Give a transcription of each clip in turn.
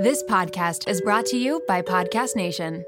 This podcast is brought to you by Podcast Nation.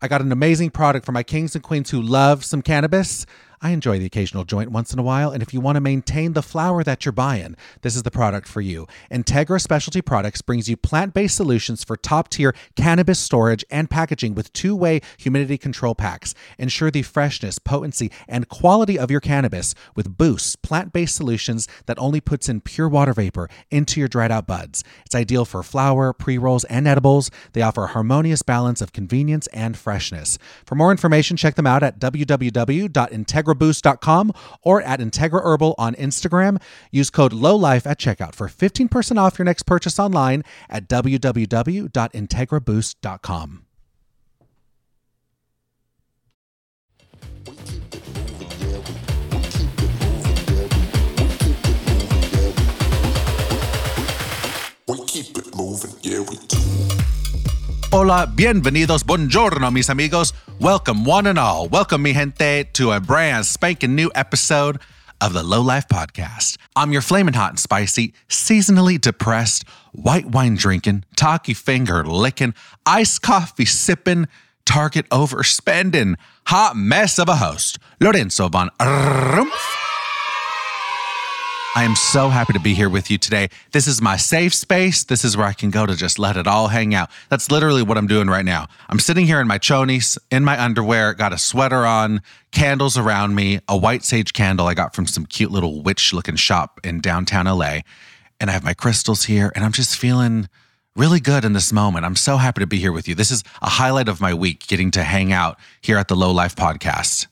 I got an amazing product for my kings and queens who love some cannabis. I enjoy the occasional joint once in a while, and if you want to maintain the flower that you're buying, this is the product for you. Integra Specialty Products brings you plant based solutions for top tier cannabis storage and packaging with two way humidity control packs. Ensure the freshness, potency, and quality of your cannabis with Boost plant based solutions that only puts in pure water vapor into your dried out buds. It's ideal for flower, pre rolls, and edibles. They offer a harmonious balance of convenience and freshness. For more information, check them out at www.integra integraboost.com or at Integra Herbal on Instagram. Use code LOLIFE at checkout for 15% off your next purchase online at www.integraboost.com. We keep it moving, yeah, we do. Hola, bienvenidos, buongiorno, mis amigos. Welcome, one and all. Welcome, mi gente, to a brand spanking new episode of the Lo Life Podcast. I'm your flaming hot and spicy, seasonally depressed, white wine drinking, Takis finger licking, iced coffee sipping, target overspending, hot mess of a host, Lorenzo von Rumpf. I am so happy to be here with you today. This is my safe space. This is where I can go to just let it all hang out. That's literally what I'm doing right now. I'm sitting here in my chonies, in my underwear, got a sweater on, candles around me, a white sage candle I got from some cute little witch looking shop in downtown LA. And I have my crystals here, and I'm just feeling really good in this moment. I'm so happy to be here with you. This is a highlight of my week, getting to hang out here at the Lo Life Podcast.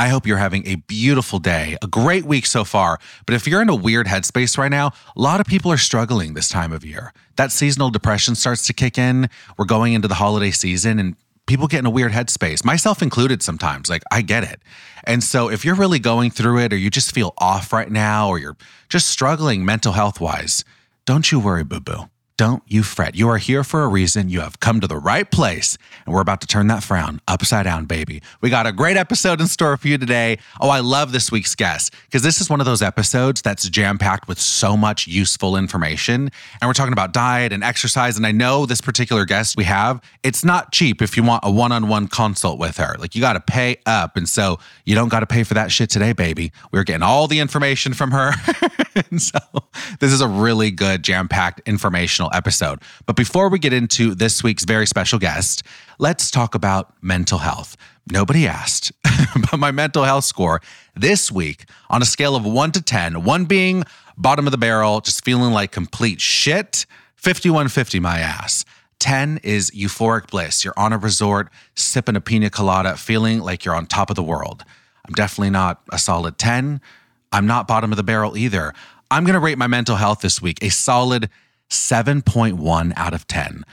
I hope you're having a beautiful day, a great week so far. But if you're in a weird headspace right now, a lot of people are struggling this time of year. That seasonal depression starts to kick in. We're going into the holiday season and people get in a weird headspace, myself included sometimes. Like, I get it. And so if you're really going through it or you just feel off right now or you're just struggling mental health wise, don't you worry, boo boo. Don't you fret. You are here for a reason. You have come to the right place, and we're about to turn that frown upside down, baby. We got a great episode in store for you today. Oh, I love this week's guest because this is one of those episodes that's jam packed with so much useful information. And we're talking about diet and exercise. And I know this particular guest we have, it's not cheap if you want a one on one consult with her. Like, you got to pay up. And so you don't got to pay for that shit today, baby. We're getting all the information from her. and so this is a really good jam packed informational episode. But before we get into this week's very special guest, let's talk about mental health. Nobody asked, but my mental health score this week on a scale of one to 10, one being bottom of the barrel, just feeling like complete shit, 5150 my ass. 10 is euphoric bliss. You're on a resort, sipping a pina colada, feeling like you're on top of the world. I'm definitely not a solid 10. I'm not bottom of the barrel either. I'm going to rate my mental health this week a solid 7.1 out of 10.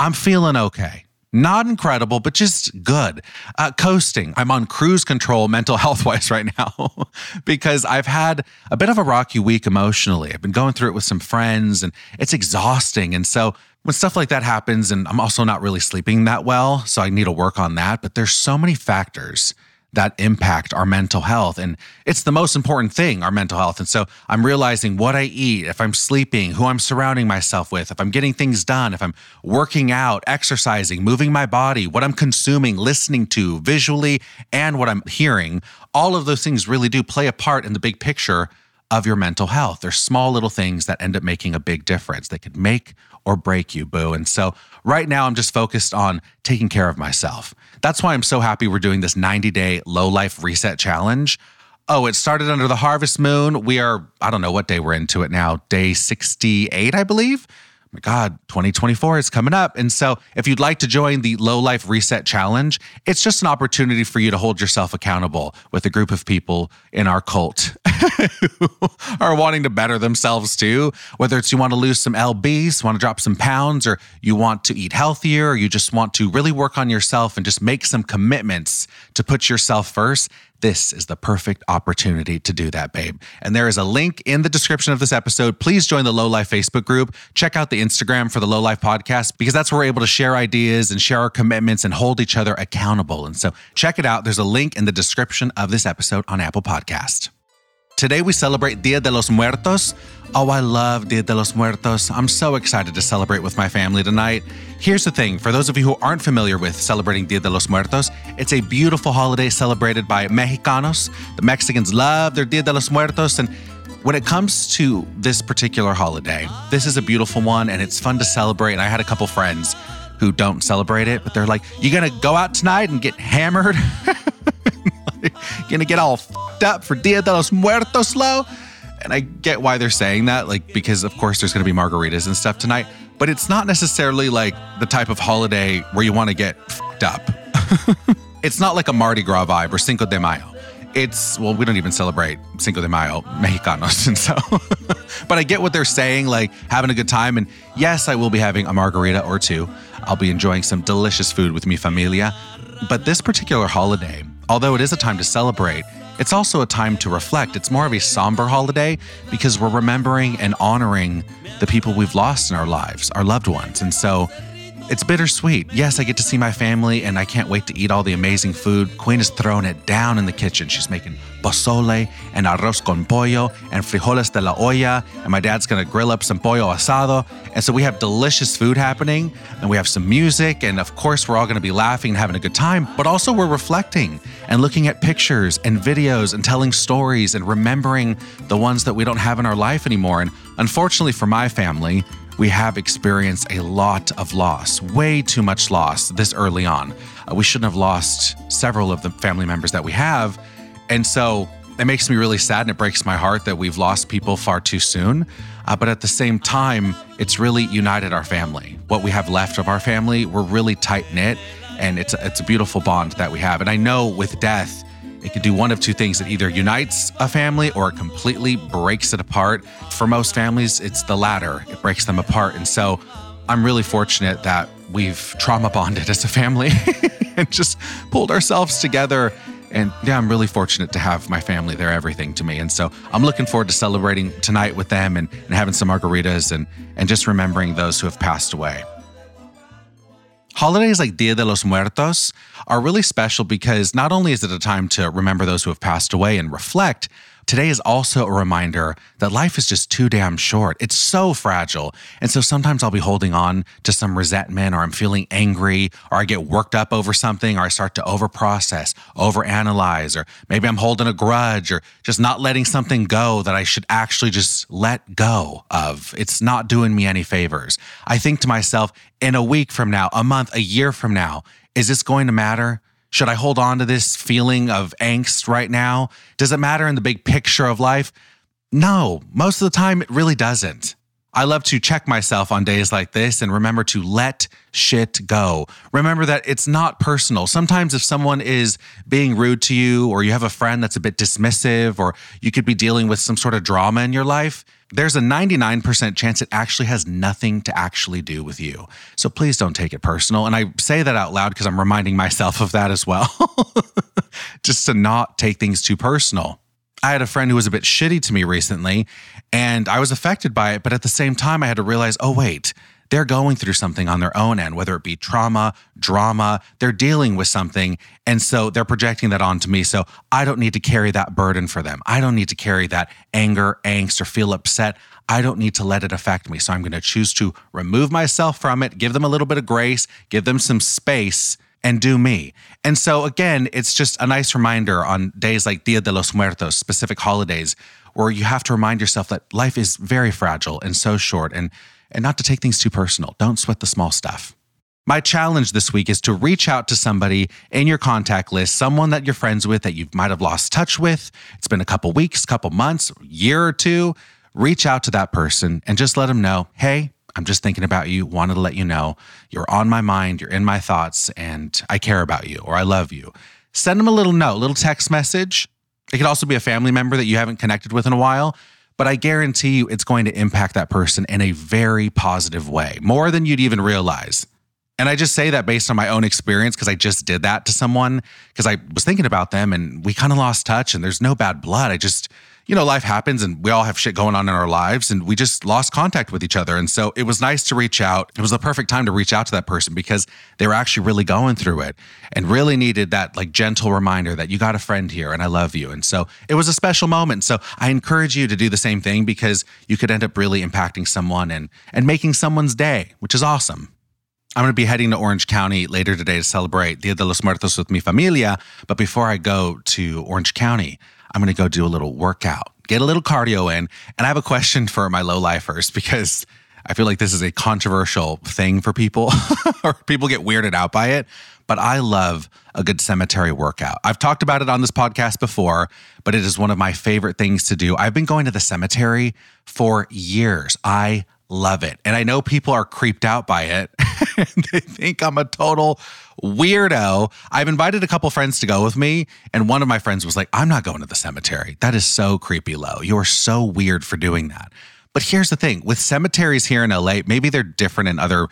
I'm feeling okay. Not incredible, but just good. Uh, coasting. I'm on cruise control mental health wise right now because I've had a bit of a rocky week emotionally. I've been going through it with some friends and it's exhausting. And so when stuff like that happens, and I'm also not really sleeping that well, so I need to work on that. But there's so many factors that impact our mental health. And it's the most important thing, our mental health. And so I'm realizing what I eat, if I'm sleeping, who I'm surrounding myself with, if I'm getting things done, if I'm working out, exercising, moving my body, what I'm consuming, listening to visually, and what I'm hearing. All of those things really do play a part in the big picture of your mental health. They're small little things that end up making a big difference. They could make or break you, boo. And so right now I'm just focused on taking care of myself. That's why I'm so happy we're doing this 90 day Lo Life reset challenge. Oh, it started under the harvest moon. We are, I don't know what day we're into it now, day 68, I believe my God, 2024 is coming up. And so, if you'd like to join the Lo Life Reset Challenge, it's just an opportunity for you to hold yourself accountable with a group of people in our cult who are wanting to better themselves too. Whether it's you want to lose some LBs, want to drop some pounds, or you want to eat healthier, or you just want to really work on yourself and just make some commitments to put yourself first this is the perfect opportunity to do that, babe. And there is a link in the description of this episode. Please join the Lo Life Facebook group. Check out the Instagram for the Lo Life podcast because that's where we're able to share ideas and share our commitments and hold each other accountable. And so check it out. There's a link in the description of this episode on Apple Podcast. Today we celebrate Dia de los Muertos. Oh, I love Dia de los Muertos. I'm so excited to celebrate with my family tonight. Here's the thing for those of you who aren't familiar with celebrating Dia de los Muertos, it's a beautiful holiday celebrated by Mexicanos. The Mexicans love their Dia de los Muertos. And when it comes to this particular holiday, this is a beautiful one and it's fun to celebrate. And I had a couple friends who don't celebrate it, but they're like, You gonna go out tonight and get hammered? gonna get all fucked up for Dia de los Muertos, Lo? And I get why they're saying that, like, because of course there's gonna be margaritas and stuff tonight, but it's not necessarily like the type of holiday where you wanna get fucked up. it's not like a Mardi Gras vibe or Cinco de Mayo. It's, well, we don't even celebrate Cinco de Mayo, Mexicanos. And so, but I get what they're saying, like having a good time. And yes, I will be having a margarita or two. I'll be enjoying some delicious food with mi familia. But this particular holiday, although it is a time to celebrate, it's also a time to reflect. It's more of a somber holiday because we're remembering and honoring the people we've lost in our lives, our loved ones. And so it's bittersweet. Yes, I get to see my family and I can't wait to eat all the amazing food. Queen is throwing it down in the kitchen. She's making pozole and arroz con pollo and frijoles de la olla. And my dad's gonna grill up some pollo asado. And so we have delicious food happening and we have some music. And of course, we're all gonna be laughing and having a good time. But also, we're reflecting and looking at pictures and videos and telling stories and remembering the ones that we don't have in our life anymore. And unfortunately for my family, we have experienced a lot of loss, way too much loss this early on. Uh, we shouldn't have lost several of the family members that we have. And so it makes me really sad and it breaks my heart that we've lost people far too soon. Uh, but at the same time, it's really united our family. What we have left of our family, we're really tight knit, and it's a, it's a beautiful bond that we have. And I know with death, it could do one of two things. It either unites a family or it completely breaks it apart. For most families, it's the latter, it breaks them apart. And so I'm really fortunate that we've trauma bonded as a family and just pulled ourselves together. And yeah, I'm really fortunate to have my family. They're everything to me. And so I'm looking forward to celebrating tonight with them and, and having some margaritas and, and just remembering those who have passed away. Holidays like Dia de los Muertos are really special because not only is it a time to remember those who have passed away and reflect, today is also a reminder that life is just too damn short. It's so fragile. And so sometimes I'll be holding on to some resentment or I'm feeling angry or I get worked up over something or I start to overprocess, overanalyze, or maybe I'm holding a grudge or just not letting something go that I should actually just let go of. It's not doing me any favors. I think to myself, in a week from now, a month, a year from now, is this going to matter? Should I hold on to this feeling of angst right now? Does it matter in the big picture of life? No, most of the time it really doesn't. I love to check myself on days like this and remember to let shit go. Remember that it's not personal. Sometimes, if someone is being rude to you, or you have a friend that's a bit dismissive, or you could be dealing with some sort of drama in your life, there's a 99% chance it actually has nothing to actually do with you. So please don't take it personal. And I say that out loud because I'm reminding myself of that as well. Just to not take things too personal. I had a friend who was a bit shitty to me recently, and I was affected by it. But at the same time, I had to realize oh, wait, they're going through something on their own end, whether it be trauma, drama, they're dealing with something. And so they're projecting that onto me. So I don't need to carry that burden for them. I don't need to carry that anger, angst, or feel upset. I don't need to let it affect me. So I'm going to choose to remove myself from it, give them a little bit of grace, give them some space and do me. And so, again, it's just a nice reminder on days like Dia de los Muertos, specific holidays, where you have to remind yourself that life is very fragile and so short and, and not to take things too personal. Don't sweat the small stuff. My challenge this week is to reach out to somebody in your contact list, someone that you're friends with that you might have lost touch with. It's been a couple weeks, couple months, year or two. Reach out to that person and just let them know, hey, I'm just thinking about you, wanted to let you know you're on my mind, you're in my thoughts, and I care about you or I love you. Send them a little note, little text message. It could also be a family member that you haven't connected with in a while, but I guarantee you it's going to impact that person in a very positive way, more than you'd even realize. And I just say that based on my own experience because I just did that to someone because I was thinking about them and we kind of lost touch and there's no bad blood. I just, you know, life happens and we all have shit going on in our lives and we just lost contact with each other. And so it was nice to reach out. It was the perfect time to reach out to that person because they were actually really going through it and really needed that like gentle reminder that you got a friend here and I love you. And so it was a special moment. So I encourage you to do the same thing because you could end up really impacting someone and and making someone's day, which is awesome. I'm going to be heading to Orange County later today to celebrate Dia de los Muertos with mi familia. But before I go to Orange County, I'm going to go do a little workout, get a little cardio in. And I have a question for my Lo Lifers because I feel like this is a controversial thing for people, or people get weirded out by it. But I love a good cemetery workout. I've talked about it on this podcast before, but it is one of my favorite things to do. I've been going to the cemetery for years. I love it. And I know people are creeped out by it. they think I'm a total weirdo. I've invited a couple friends to go with me, and one of my friends was like, I'm not going to the cemetery. That is so creepy Lo. You're so weird for doing that. But here's the thing with cemeteries here in LA, maybe they're different in other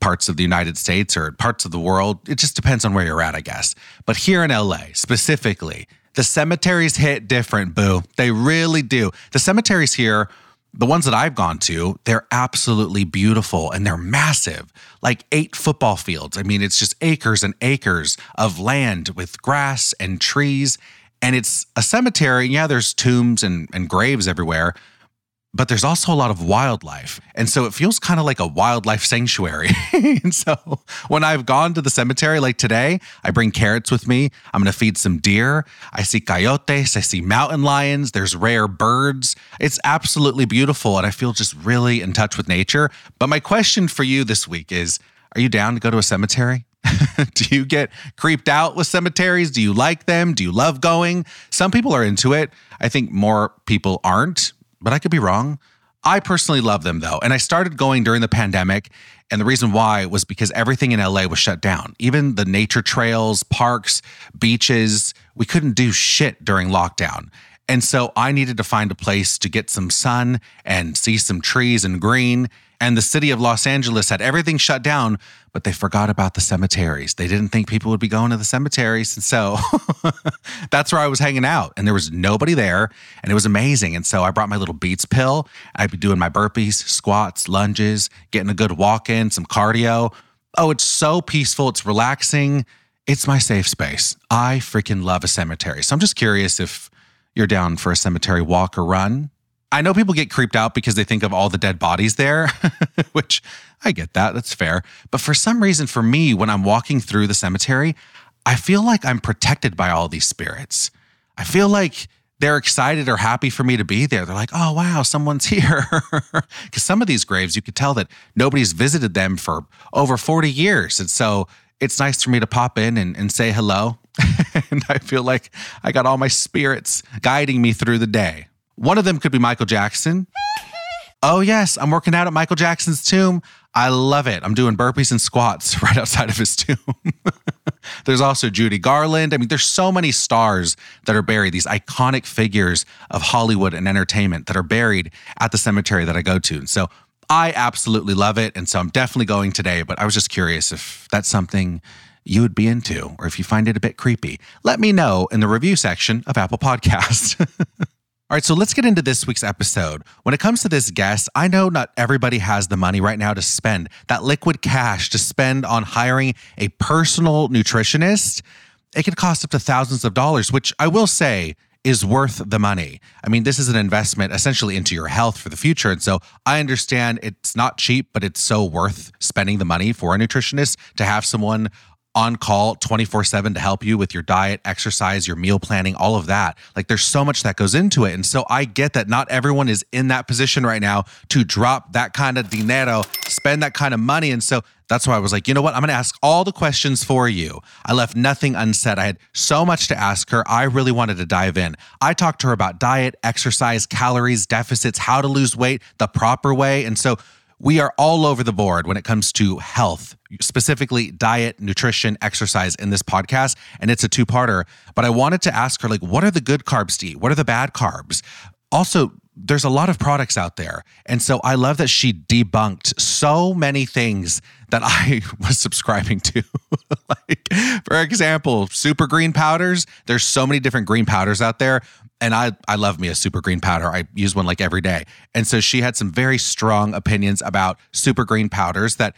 parts of the United States or parts of the world. It just depends on where you're at, I guess. But here in LA specifically, the cemeteries hit different, boo. They really do. The cemeteries here the ones that I've gone to, they're absolutely beautiful and they're massive, like eight football fields. I mean, it's just acres and acres of land with grass and trees. And it's a cemetery. Yeah, there's tombs and, and graves everywhere, but there's also a lot of wildlife. And so it feels kind of like a wildlife sanctuary. and so when I've gone to the cemetery, like today, I bring carrots with me. I'm going to feed some deer. I see coyotes. I see mountain lions. There's rare birds. It's absolutely beautiful. And I feel just really in touch with nature. But my question for you this week is Are you down to go to a cemetery? do you get creeped out with cemeteries? Do you like them? Do you love going? Some people are into it. I think more people aren't but I could be wrong. I personally love them though. And I started going during the pandemic. And the reason why was because everything in LA was shut down. Even the nature trails, parks, beaches, we couldn't do shit during lockdown. And so I needed to find a place to get some sun and see some trees and green. And the city of Los Angeles had everything shut down, but they forgot about the cemeteries. They didn't think people would be going to the cemeteries. And so that's where I was hanging out. And there was nobody there. And it was amazing. And so I brought my little Beats pill. I'd be doing my burpees, squats, lunges, getting a good walk in, some cardio. Oh, it's so peaceful. It's relaxing. It's my safe space. I freaking love a cemetery. So I'm just curious if you're down for a cemetery walk or run. I know people get creeped out because they think of all the dead bodies there, which I get that. That's fair. But for some reason, for me, when I'm walking through the cemetery, I feel like I'm protected by all these spirits. I feel like they're excited or happy for me to be there. They're like, oh, wow, someone's here. Because some of these graves, you could tell that nobody's visited them for over 40 years. And so it's nice for me to pop in and, and say hello. and I feel like I got all my spirits guiding me through the day. One of them could be Michael Jackson. Oh, yes, I'm working out at Michael Jackson's tomb. I love it. I'm doing burpees and squats right outside of his tomb. there's also Judy Garland. I mean, there's so many stars that are buried, these iconic figures of Hollywood and entertainment that are buried at the cemetery that I go to. And so I absolutely love it. And so I'm definitely going today, but I was just curious if that's something you would be into or if you find it a bit creepy. Let me know in the review section of Apple Podcasts. All right, so let's get into this week's episode. When it comes to this guest, I know not everybody has the money right now to spend that liquid cash to spend on hiring a personal nutritionist. It could cost up to thousands of dollars, which I will say is worth the money. I mean, this is an investment essentially into your health for the future. And so I understand it's not cheap, but it's so worth spending the money for a nutritionist to have someone on call 24 7 to help you with your diet, exercise, your meal planning, all of that. Like there's so much that goes into it. And so I get that not everyone is in that position right now to drop that kind of dinero, spend that kind of money. And so that's why I was like, you know what? I'm going to ask all the questions for you. I left nothing unsaid. I had so much to ask her. I really wanted to dive in. I talked to her about diet, exercise, calories, deficits, how to lose weight the proper way. And so we are all over the board when it comes to health, specifically diet, nutrition, exercise in this podcast. And it's a two parter. But I wanted to ask her, like, what are the good carbs to eat? What are the bad carbs? Also, there's a lot of products out there. And so I love that she debunked so many things that I was subscribing to. like, for example, super green powders. There's so many different green powders out there. And I, I love me a super green powder. I use one like every day. And so she had some very strong opinions about super green powders that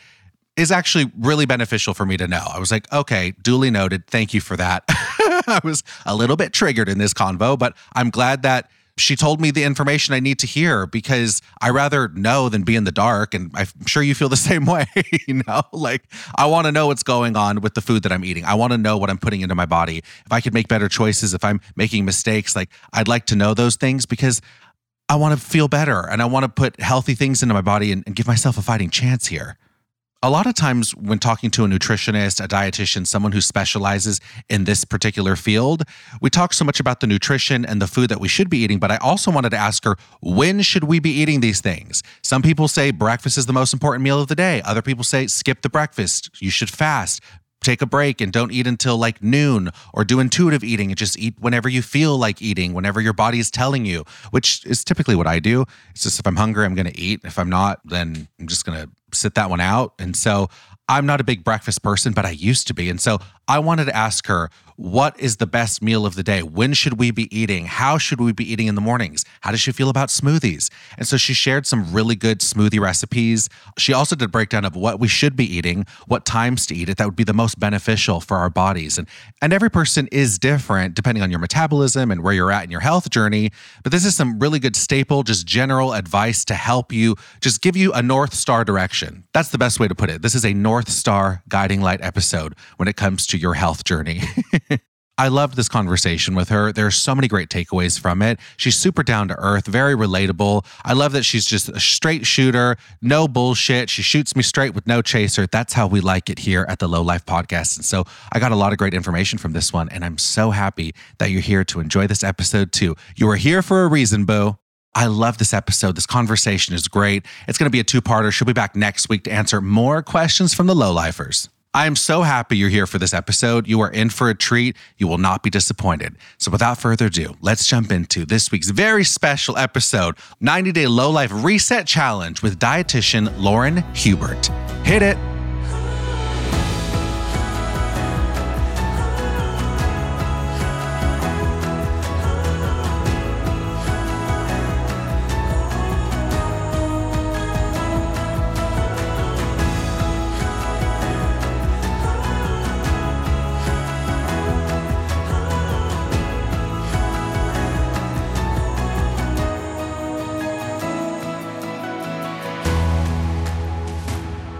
is actually really beneficial for me to know. I was like, okay, duly noted. Thank you for that. I was a little bit triggered in this convo, but I'm glad that she told me the information I need to hear because I rather know than be in the dark. And I'm sure you feel the same way. you know, like I want to know what's going on with the food that I'm eating. I want to know what I'm putting into my body. If I could make better choices, if I'm making mistakes, like I'd like to know those things because I want to feel better and I want to put healthy things into my body and, and give myself a fighting chance here a lot of times when talking to a nutritionist, a dietitian, someone who specializes in this particular field, we talk so much about the nutrition and the food that we should be eating, but I also wanted to ask her, when should we be eating these things? Some people say breakfast is the most important meal of the day. Other people say skip the breakfast. You should fast take a break and don't eat until like noon or do intuitive eating and just eat whenever you feel like eating, whenever your body is telling you, which is typically what I do. It's just if I'm hungry, I'm going to eat. If I'm not, then I'm just going to sit that one out. And so I'm not a big breakfast person, but I used to be. And so I wanted to ask her, what is the best meal of the day? When should we be eating? How should we be eating in the mornings? How does she feel about smoothies? And so she shared some really good smoothie recipes. She also did a breakdown of what we should be eating, what times to eat it that would be the most beneficial for our bodies. And and every person is different depending on your metabolism and where you're at in your health journey. But this is some really good staple, just general advice to help you, just give you a North Star direction. That's the best way to put it. This is a North Star guiding light episode when it comes to your health journey. I loved this conversation with her. There are so many great takeaways from it. She's super down to earth, very relatable. I love that she's just a straight shooter, no bullshit. She shoots me straight with no chaser. That's how we like it here at the Lo Life Podcast. And so I got a lot of great information from this one. And I'm so happy that you're here to enjoy this episode too. You are here for a reason, boo. I love this episode. This conversation is great. It's going to be a two parter. She'll be back next week to answer more questions from the Lo Lifers. I am so happy you're here for this episode. You are in for a treat. You will not be disappointed. So, without further ado, let's jump into this week's very special episode 90 Day Lo Life Reset Challenge with dietitian Lauren Hubert. Hit it.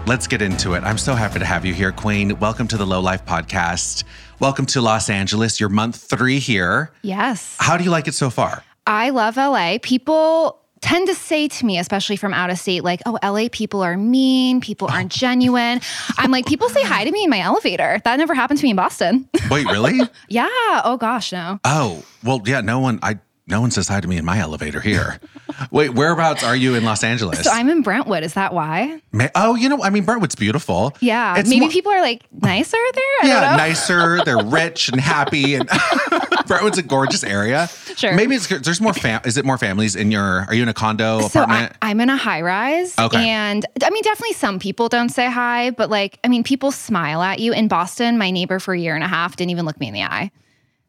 Let's get into it. I'm so happy to have you here, Queen. Welcome to the Lo Life Podcast. Welcome to Los Angeles. You're month three here. Yes. How do you like it so far? I love LA. People tend to say to me, especially from out of state, like, oh, LA people are mean, people aren't genuine. I'm like, people say hi to me in my elevator. That never happened to me in Boston. Wait, really? yeah. Oh, gosh, no. Oh, well, yeah, no one, I, no one says hi to me in my elevator here. Wait, whereabouts are you in Los Angeles? So I'm in Brentwood. Is that why? Ma- oh, you know, I mean, Brentwood's beautiful. Yeah. It's Maybe more- people are like nicer there. I yeah, don't know. nicer. They're rich and happy, and Brentwood's a gorgeous area. Sure. Maybe it's there's more fam. Is it more families in your? Are you in a condo So I, apartment? I'm in a high rise. Okay. And I mean, definitely some people don't say hi, but like, I mean, people smile at you. In Boston, my neighbor for a year and a half didn't even look me in the eye.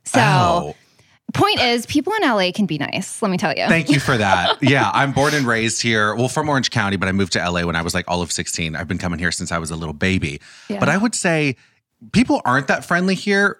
So, oh, point is, people in LA can be nice, let me tell you. thank you for that. Yeah, I'm born and raised here. Well, from Orange County, but I moved to LA when I was like all of 16. I've been coming here since I was a little baby. Yeah. But I would say people aren't that friendly here.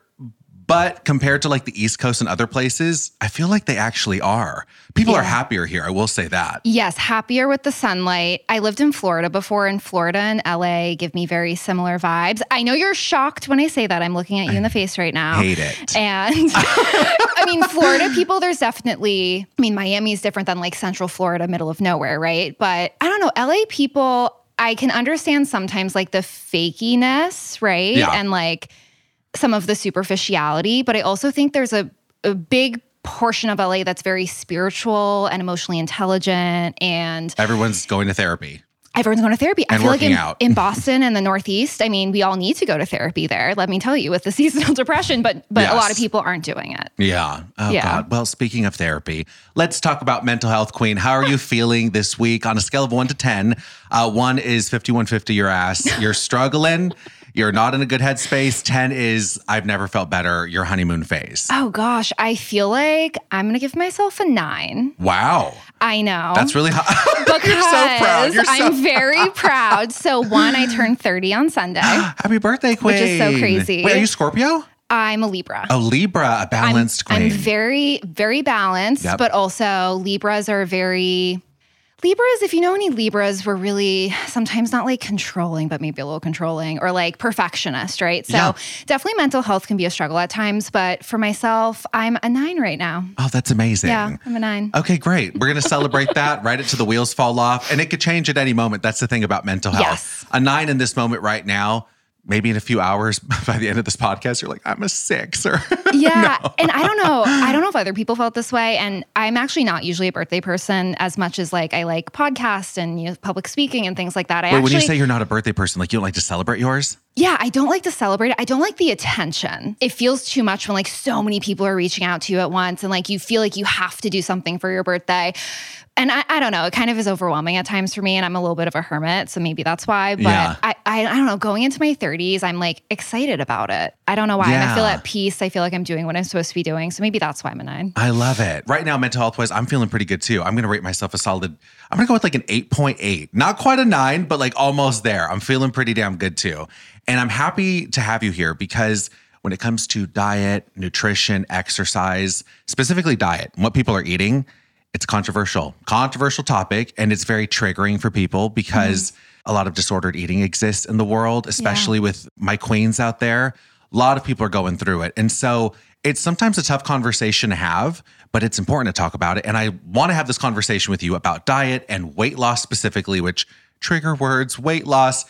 But compared to like the East Coast and other places, I feel like they actually are. People are happier here. I will say that. Yes, happier with the sunlight. I lived in Florida before, and Florida and LA give me very similar vibes. I know you're shocked when I say that. I'm looking at you in the face right now. Hate it. And I mean, Florida people, there's definitely, I mean, Miami is different than like Central Florida, middle of nowhere, right? But I don't know, LA people, I can understand sometimes like the fakiness, right? Yeah. And like some of the superficiality, but I also think there's a, a big portion of LA that's very spiritual and emotionally intelligent and Everyone's going to therapy. Everyone's going to therapy. I feel like working in, out. in Boston and the Northeast, I mean, we all need to go to therapy there. Let me tell you, with the seasonal depression, but but a lot of people aren't doing it. Yeah. Oh Yeah. God. Well, speaking of therapy, let's talk about mental health, Queen. How are you feeling this week on a scale of one to ten? Uh, one is fifty-one fifty your ass. You're struggling. You're not in a good headspace. Ten is I've never felt better. Your honeymoon phase. Oh gosh, I feel like I'm gonna give myself a nine. Wow. I know. That's really hot. because You're so proud. You're so I'm very proud. So one, I turned 30 on Sunday. Happy birthday, Queen. Which is so crazy. Wait, are you Scorpio? I'm a Libra. A Libra, a I'm, balanced I'm queen. very, very balanced, Yep. but also Libras are very. Libras, if you know any Libras, were really sometimes not like controlling, but maybe a little controlling or like perfectionist, right? So Yeah. definitely mental health can be a struggle at times. But for myself, I'm a nine right now. oh, that's amazing. Yeah, I'm a nine. Okay, great. We're going to celebrate that right until the wheels fall off. And it could change at any moment. That's the thing about mental health. Yes. A nine in this moment right now, maybe in a few hours by the end of this podcast, you're like, I'm a six or Yeah. And I don't know. I don't know if other people felt this way. And I'm actually not usually a birthday person as much as like I like podcasts and you know, public speaking and things like that. I Wait, actually when you say you're not a birthday person, like you don't like to celebrate yours? Yeah, I don't like to celebrate it. I don't like the attention. It feels too much when like so many people are reaching out to you at once and like you feel like you have to do something for your birthday. And I, I don't know, it kind of is overwhelming at times for me. And I'm a little bit of a hermit. So maybe that's why. But Yeah. I, I, I don't know, going into my 30s, I'm like excited about it. I don't know why. And I feel at peace. I feel like I'm doing what I'm supposed to be doing. So maybe that's why I'm a nine. I love it. Right now, mental health wise, I'm feeling pretty good too. I'm going to rate myself a solid, I'm going to go with like an 8.8. Not quite a nine, but like almost there. I'm feeling pretty damn good too. And I'm happy to have you here because when it comes to diet, nutrition, exercise, specifically diet, what people are eating, it's controversial, controversial topic. And it's very triggering for people because mm-hmm. a lot of disordered eating exists in the world, especially with my queens out there. A lot of people are going through it. And so it's sometimes a tough conversation to have, but it's important to talk about it. And I want to have this conversation with you about diet and weight loss specifically, which trigger words, weight loss.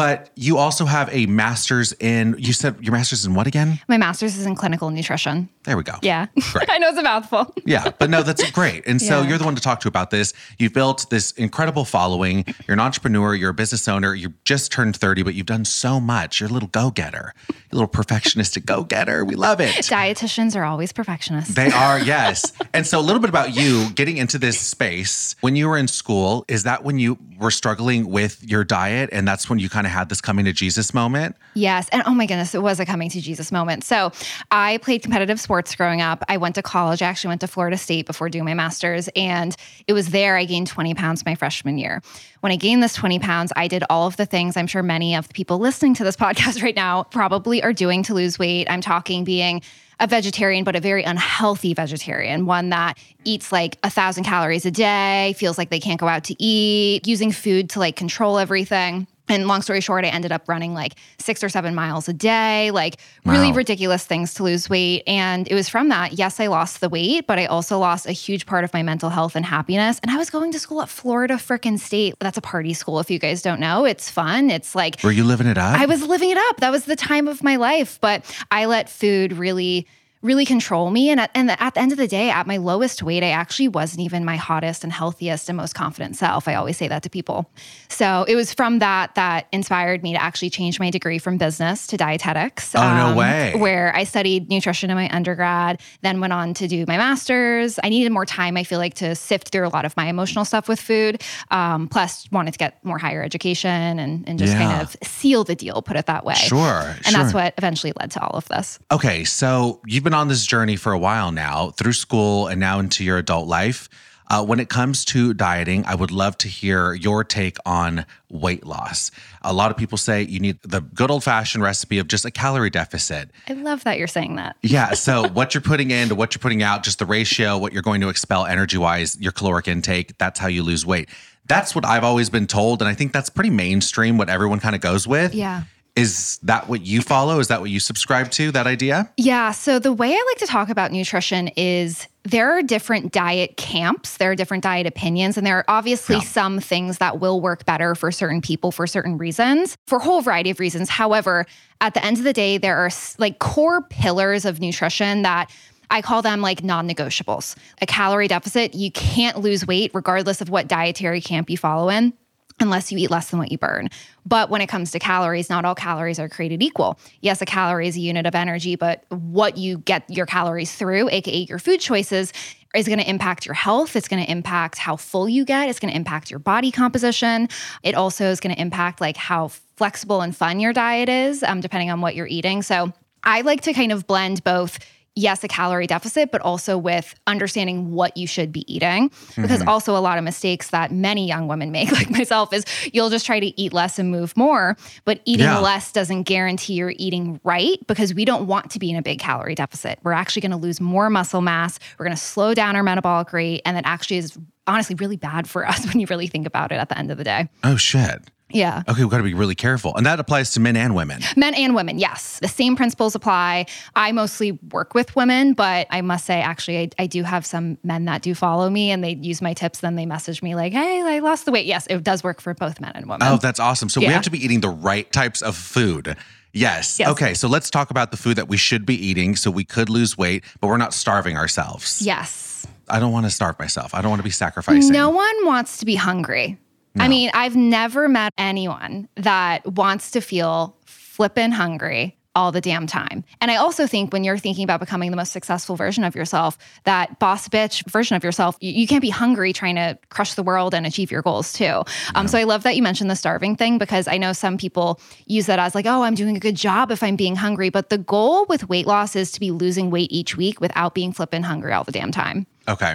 But you also have a master's in, you said your master's in what again? My master's is in clinical nutrition. There we go. Yeah. I know it's a mouthful. Yeah, but no, that's great. And so Yeah. you're the one to talk to about this. You've built this incredible following. You're an entrepreneur, you're a business owner. You just turned 30, but you've done so much. You're a little go getter, a little perfectionistic go getter. We love it. Dietitians are always perfectionists. They are, yes. And so a little bit about you getting into this space. When you were in school, is that when you were struggling with your diet? And that's when you kind of had this coming to Jesus moment? Yes. And oh my goodness, it was a coming to Jesus moment. So I played competitive sports growing up. I went to college. I actually went to Florida State before doing my master's. And it was there I gained 20 pounds my freshman year. When I gained this 20 pounds, I did all of the things I'm sure many of the people listening to this podcast right now probably are doing to lose weight. I'm talking being a vegetarian, but a very unhealthy vegetarian, one that eats like a thousand calories a day, feels like they can't go out to eat, using food to like control everything. And long story short, I ended up running like six or seven miles a day, like really ridiculous things to lose weight. And it was from that. Yes, I lost the weight, but I also lost a huge part of my mental health and happiness. And I was going to school at Florida frickin' State. That's a party school, if you guys don't know. It's fun. It's like Were you living it up? I was living it up. That was the time of my life. But I let food really, really control me. And at, and at the end of the day, at my lowest weight, I actually wasn't even my hottest and healthiest and most confident self. I always say that to people. So it was from that that inspired me to actually change my degree from business to dietetics. um, Oh, no way. Where I studied nutrition in my undergrad, then went on to do my master's. I needed more time, I feel like, to sift through a lot of my emotional stuff with food. Um, plus, wanted to get more higher education and, and just Yeah. kind of seal the deal, put it that way. Sure, And that's what eventually led to all of this. Okay, so you've been on this journey for a while now, through school and now into your adult life. Uh, when it comes to dieting, I would love to hear your take on weight loss. A lot of people say you need the good old fashioned recipe of just a calorie deficit. I love that you're saying that. Yeah. So what you're putting in to what you're putting out, just the ratio, what you're going to expel energy wise, your caloric intake, that's how you lose weight. That's what I've always been told. And I think that's pretty mainstream, what everyone kind of goes with. Yeah. Is that what you follow? Is that what you subscribe to, that idea? Yeah. So the way I like to talk about nutrition is there are different diet camps, there are different diet opinions, and there are obviously Yeah. some things that will work better for certain people for certain reasons, for a whole variety of reasons. However, at the end of the day, there are like core pillars of nutrition that I call them like non negotiables. A calorie deficit, you can't lose weight regardless of what dietary camp you follow in. Unless you eat less than what you burn. But when it comes to calories, not all calories are created equal. Yes, a calorie is a unit of energy, but what you get your calories through, aka your food choices, is going to impact your health. It's going to impact how full you get. It's going to impact your body composition. It also is going to impact like how flexible and fun your diet is, um, depending on what you're eating. So I like to kind of blend both yes, a calorie deficit, but also with understanding what you should be eating. Because mm-hmm. also, a lot of mistakes that many young women make, like myself, is you'll just try to eat less and move more. But eating Yeah. less doesn't guarantee you're eating right because we don't want to be in a big calorie deficit. We're actually going to lose more muscle mass. We're going to slow down our metabolic rate. And that actually is honestly really bad for us when you really think about it at the end of the day. Oh, shit. Yeah. Okay, we've got to be really careful. And that applies to men and women. Men and women, yes. The same principles apply. I mostly work with women, but I must say, actually, I, I do have some men that do follow me and they use my tips. Then they message me like, hey, I lost the weight. Yes, it does work for both men and women. Oh, that's awesome. So we have to be eating the right types of food. Yes. Yes. Okay, so let's talk about the food that we should be eating so we could lose weight, but we're not starving ourselves. yes. I don't want to starve myself. I don't want to be sacrificing. No one wants to be hungry. I mean, I've never met anyone that wants to feel flippin' hungry all the damn time. And I also think when you're thinking about becoming the most successful version of yourself, that boss bitch version of yourself, you, you can't be hungry trying to crush the world and achieve your goals too. Um, so I love that you mentioned the starving thing because I know some people use that as like, oh, I'm doing a good job if I'm being hungry. But the goal with weight loss is to be losing weight each week without being flippin' hungry all the damn time. Okay.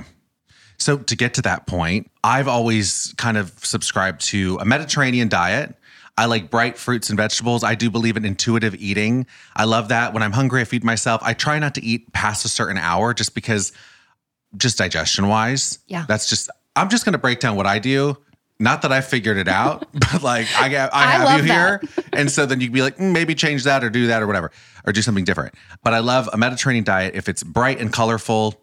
So to get to that point, I've always kind of subscribed to a Mediterranean diet. I like bright fruits and vegetables. I do believe in intuitive eating. I love that. When I'm hungry, I feed myself. I try not to eat past a certain hour just because, just digestion wise. Yeah. That's just, I'm just going to break down what I do. Not that I figured it out, but like I, got- I I have you here. And so then you'd be like, "Mm, maybe change that or do that or whatever, or do something different. But I love a Mediterranean diet. If it's bright and colorful,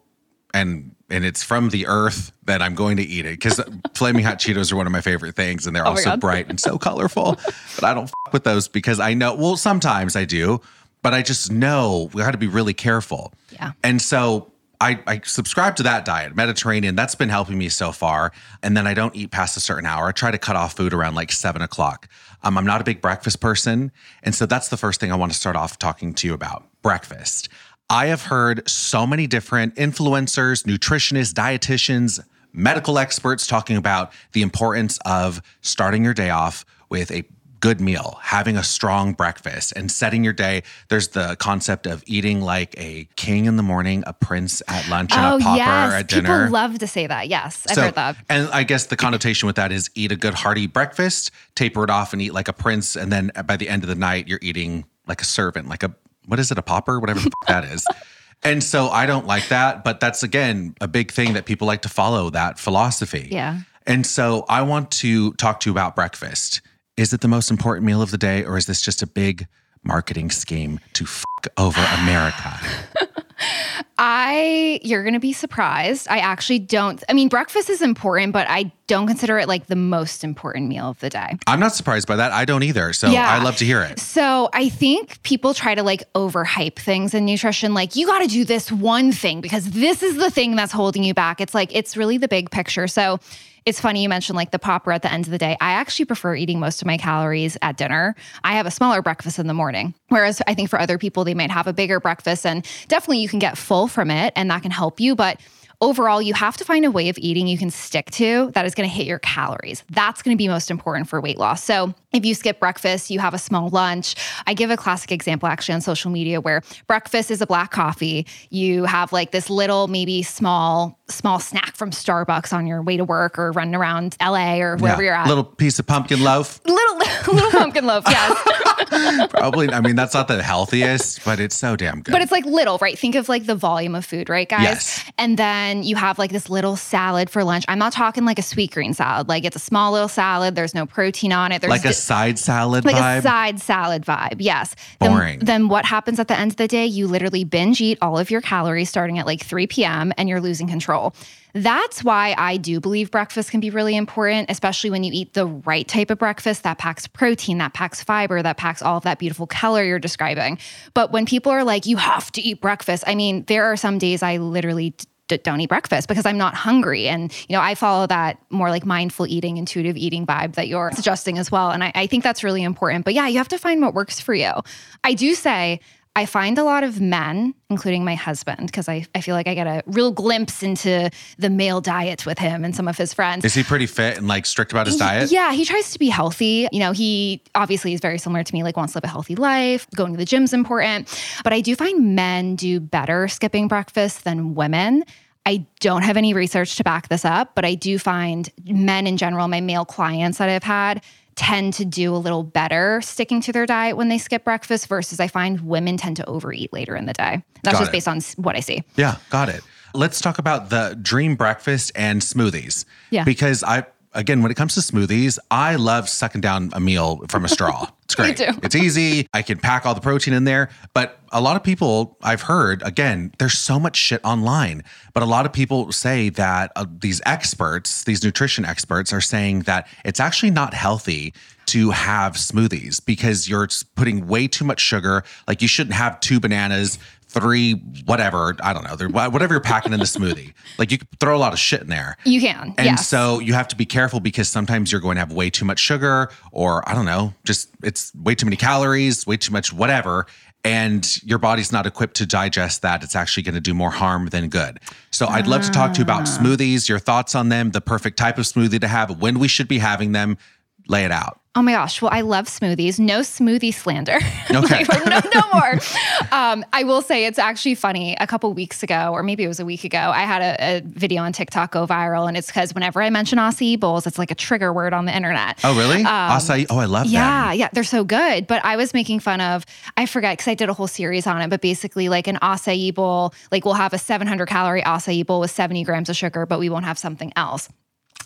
and and it's from the earth, that I'm going to eat it because flaming hot Cheetos are one of my favorite things, and they're Oh also bright and so colorful. But I don't f- with those because I know. Well, sometimes I do, but I just know we got to be really careful. Yeah. And so I, I subscribe to that diet, Mediterranean. That's been helping me so far. And then I don't eat past a certain hour. I try to cut off food around like seven o'clock. Um, I'm not a big breakfast person. And so that's the first thing I want to start off talking to you about breakfast. I have heard so many different influencers, nutritionists, dietitians, medical experts talking about the importance of starting your day off with a good meal, having a strong breakfast, and setting your day. There's the concept of eating like a king in the morning, a prince at lunch, and oh, a pauper yes. at dinner. People love to say that. Yes, I've So- heard that. And I guess the connotation with that is eat a good hearty breakfast, taper it off, and eat like a prince. And then by the end of the night, you're eating like a servant, like a what is it, a popper, whatever the f- that is. And so I don't like that, but that's again a big thing that people like to follow that philosophy. Yeah. And so I want to talk to you about breakfast. Is it the most important meal of the day, or is this just a big marketing scheme to fuck over America? I, you're going to be surprised. I actually don't, I mean, breakfast is important, but I don't consider it like the most important meal of the day. I'm not surprised by that. I don't either. So Yeah. I love to hear it. So I think people try to like overhype things in nutrition. Like, you got to do this one thing because this is the thing that's holding you back. It's like, it's really the big picture. So it's funny you mentioned like the popper at the end of the day. I actually prefer eating most of my calories at dinner. I have a smaller breakfast in the morning. Whereas I think for other people, they might have a bigger breakfast and definitely you can get full from it and that can help you. But overall, you have to find a way of eating you can stick to that is going to hit your calories. That's going to be most important for weight loss. So, if you skip breakfast, you have a small lunch. I give a classic example actually on social media where breakfast is a black coffee. You have like this little, maybe small, small snack from Starbucks on your way to work or running around LA or wherever Yeah. you're at. Little piece of pumpkin loaf. little, little pumpkin loaf, yes. Probably. I mean, that's not the healthiest, but it's so damn good. But it's like little, right? Think of like the volume of food, right, guys? Yes. And then you have like this little salad for lunch. I'm not talking like a Sweetgreen salad. Like it's a small little salad. There's no protein on it. There's like a side salad like vibe. a side salad vibe. Yes. Then- Boring. Then, what happens at the end of the day? You literally binge eat all of your calories starting at like 3 p.m. and you're losing control. That's why I do believe breakfast can be really important, especially when you eat the right type of breakfast that packs protein, that packs fiber, that packs all of that beautiful color you're describing. But when people are like, you have to eat breakfast, I mean, there are some days I literally don't eat breakfast because I'm not hungry. And, you know, I follow that more like mindful eating, intuitive eating vibe that you're suggesting as well. And I, I think that's really important. But yeah, you have to find what works for you. I do say, I find a lot of men, including my husband, because I, I feel like I get a real glimpse into the male diet with him and some of his friends. Is he pretty fit and like strict about his diet? Yeah, he tries to be healthy. You know, he obviously is very similar to me, like wants to live a healthy life. Going to the gym's important. But I do find men do better skipping breakfast than women. I don't have any research to back this up, but I do find men in general, my male clients that I've had, tend to do a little better sticking to their diet when they skip breakfast versus I find women tend to overeat later in the day. That's Got just it. based on what I see. Yeah, got it. Let's talk about the dream breakfast and smoothies. Yeah. Because I, again, when it comes to smoothies, I love sucking down a meal from a straw. It's great. too. It's easy. I can pack all the protein in there. But a lot of people I've heard, again, there's so much shit online. But a lot of people say that uh, these experts, these nutrition experts, are saying that it's actually not healthy to have smoothies because you're putting way too much sugar. Like you shouldn't have two bananas, three, whatever. I don't know. They're- Whatever you're packing in the smoothie. Like you throw a lot of shit in there. You can. And yes. so you have to be careful because sometimes you're going to have way too much sugar, or I don't know, just it's way too many calories, way too much whatever. And your body's not equipped to digest that. It's actually going to do more harm than good. So I'd love to talk to you about Ah. smoothies, your thoughts on them, the perfect type of smoothie to have, when we should be having them. Lay it out. Oh my gosh. Well, I love smoothies. No smoothie slander. Okay. Like, no, no more. Um, I will say it's actually funny. A couple weeks ago, or maybe it was a week ago, I had a, a video on TikTok go viral, and it's because whenever I mention acai bowls, it's like a trigger word on the internet. Oh, really? Acai. Oh, I love Um, Yeah, them. yeah, they're so good. But I was making fun of, I forget because I did a whole series on it, but basically, like an acai bowl, like we'll have a 700 calorie acai bowl with 70 grams of sugar, but we won't have something else.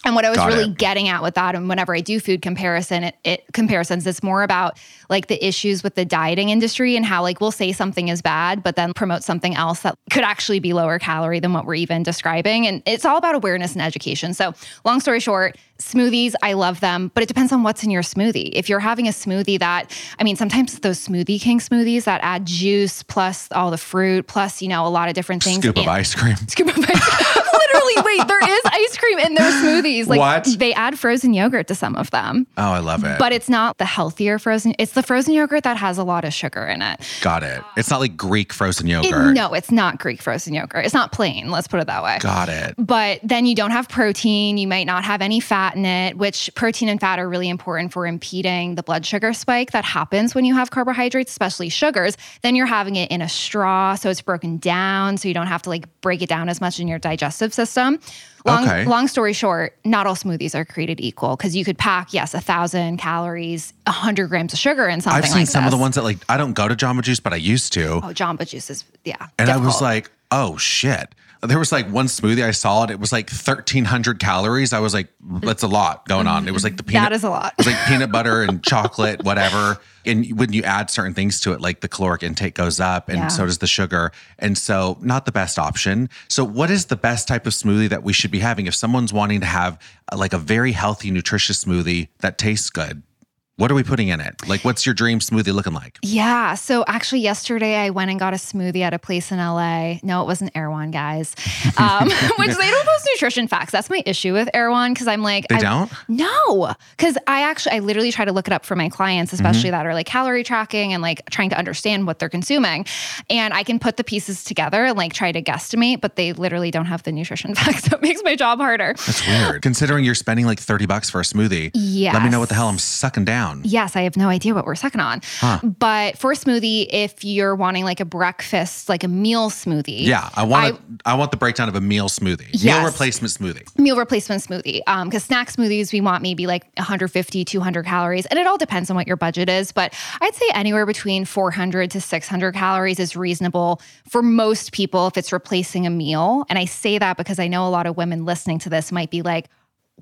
And what I was Got really it. getting at with that, and whenever I do food comparison, it, it comparisons, it's more about like the issues with the dieting industry and how like we'll say something is bad, but then promote something else that could actually be lower calorie than what we're even describing. And it's all about awareness and education. So, long story short, smoothies, I love them, but it depends on what's in your smoothie. If you're having a smoothie that, I mean, sometimes those Smoothie King smoothies that add juice plus all the fruit plus you know a lot of different things. Scoop of ice cream. scoop of ice. Literally, wait, there is ice cream in their smoothies. Like What? they add frozen yogurt to some of them. Oh, I love it. But it's not the healthier frozen. It's the frozen yogurt that has a lot of sugar in it. Got it. It's not like Greek frozen It- yogurt. no, it's not Greek frozen yogurt. It's not plain. Let's put it that way. Got it. But then you don't have protein. You might not have any fat in it, which protein and fat are really important for impeding the blood sugar spike that happens when you have carbohydrates, especially sugars. Then you're having it in a straw, so it's broken down, so you don't have to like break it down as much in your digestive system. Long, Okay. long story short, not all smoothies are created equal because you could pack, yes, a thousand calories, a hundred grams of sugar in something I've seen like some of the ones that like I don't go to Jamba Juice, but I used to. Oh, Jamba Juice is, yeah. And I was like, oh shit. There was like one smoothie I saw it. It was like 1,300 calories. I was like, that's a lot going on. It was like the peanut. That is a lot. It was like peanut butter and chocolate, whatever. And when you add certain things to it, like the caloric intake goes up and Yeah. so does the sugar. And so, not the best option. So, what is the best type of smoothie that we should be having if someone's wanting to have like a very healthy, nutritious smoothie that tastes good? What are we putting in it? Like, what's your dream smoothie looking like? Yeah. So actually, yesterday I went and got a smoothie at a place in LA. No, it wasn't Erewhon, guys. Um, which they don't post nutrition facts. That's my issue with Erewhon because I'm like, They I- don't? No, because I actually, I literally try to look it up for my clients, Mm-hmm. especially that are like calorie tracking and like trying to understand what they're consuming. And I can put the pieces together and like try to guesstimate, but they literally don't have the nutrition facts. So it makes my job harder. That's weird. Considering you're spending like 30 bucks for a smoothie. Yeah. Let me know what the hell I'm sucking down. Yes, I have no idea what we're sucking on. But for a smoothie, if you're wanting like a breakfast, like a meal smoothie. Yeah, I want I, I want the breakdown of a meal smoothie. Meal replacement smoothie. meal replacement smoothie um, because snack smoothies we want maybe like 150 200 calories and it all depends on what your budget is but i'd say anywhere between 400 to 600 calories is reasonable for most people if it's replacing a meal and i say that because i know a lot of women listening to this might be like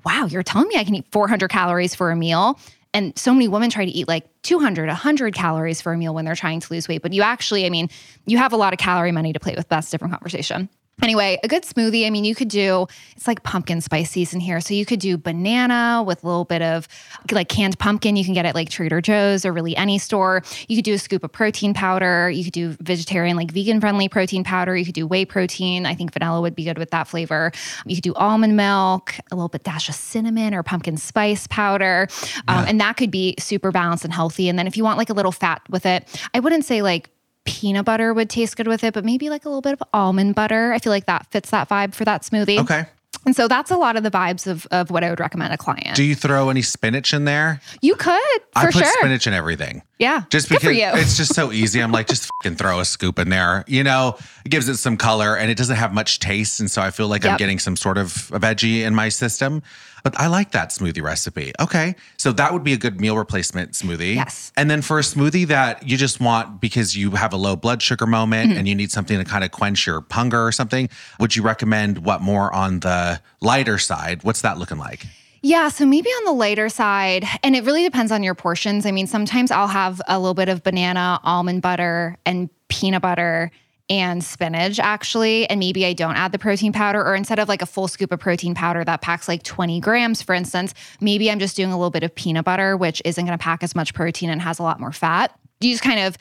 wow you're telling me i can eat 400 calories for a meal and so many women try to eat like 200 100 calories for a meal when they're trying to lose weight. But you actually i mean you have a lot of calorie money to play with. That's a different conversation Anyway, a good smoothie. I mean, you could do it's like pumpkin spice season here. So you could do banana with a little bit of like canned pumpkin. You can get it like Trader Joe's or really any store. You could do a scoop of protein powder. You could do vegetarian, like vegan friendly protein powder. You could do whey protein. I think vanilla would be good with that flavor. You could do almond milk, a little bit dash of cinnamon or pumpkin spice powder. Um, and that could be super balanced and healthy. And then if you want like a little fat with it, I wouldn't say like peanut butter would taste good with it, but maybe like a little bit of almond butter. I feel like that fits that vibe for that smoothie. Okay. And so that's a lot of the vibes of, of what I would recommend a client. Do you throw any spinach in there? you could, for I put sure. spinach in everything. Yeah. Just because it's just so easy. I'm like, just fucking throw a scoop in there. You know, it gives it some color and it doesn't have much taste. And so I feel like I'm getting some sort of a veggie in my system. But I like that smoothie recipe. Okay. So that would be a good meal replacement smoothie. Yes. And then for a smoothie that you just want because you have a low blood sugar moment Mm-hmm. and you need something to kind of quench your hunger or something, would you recommend what more on the lighter side? What's that looking like? Yeah, so maybe on the lighter side, and it really depends on your portions. I mean, sometimes I'll have a little bit of banana, almond butter, and peanut butter and spinach actually. And maybe I don't add the protein powder, or instead of like a full scoop of protein powder that packs like 20 grams, for instance, maybe I'm just doing a little bit of peanut butter, which isn't gonna pack as much protein and has a lot more fat. You just kind of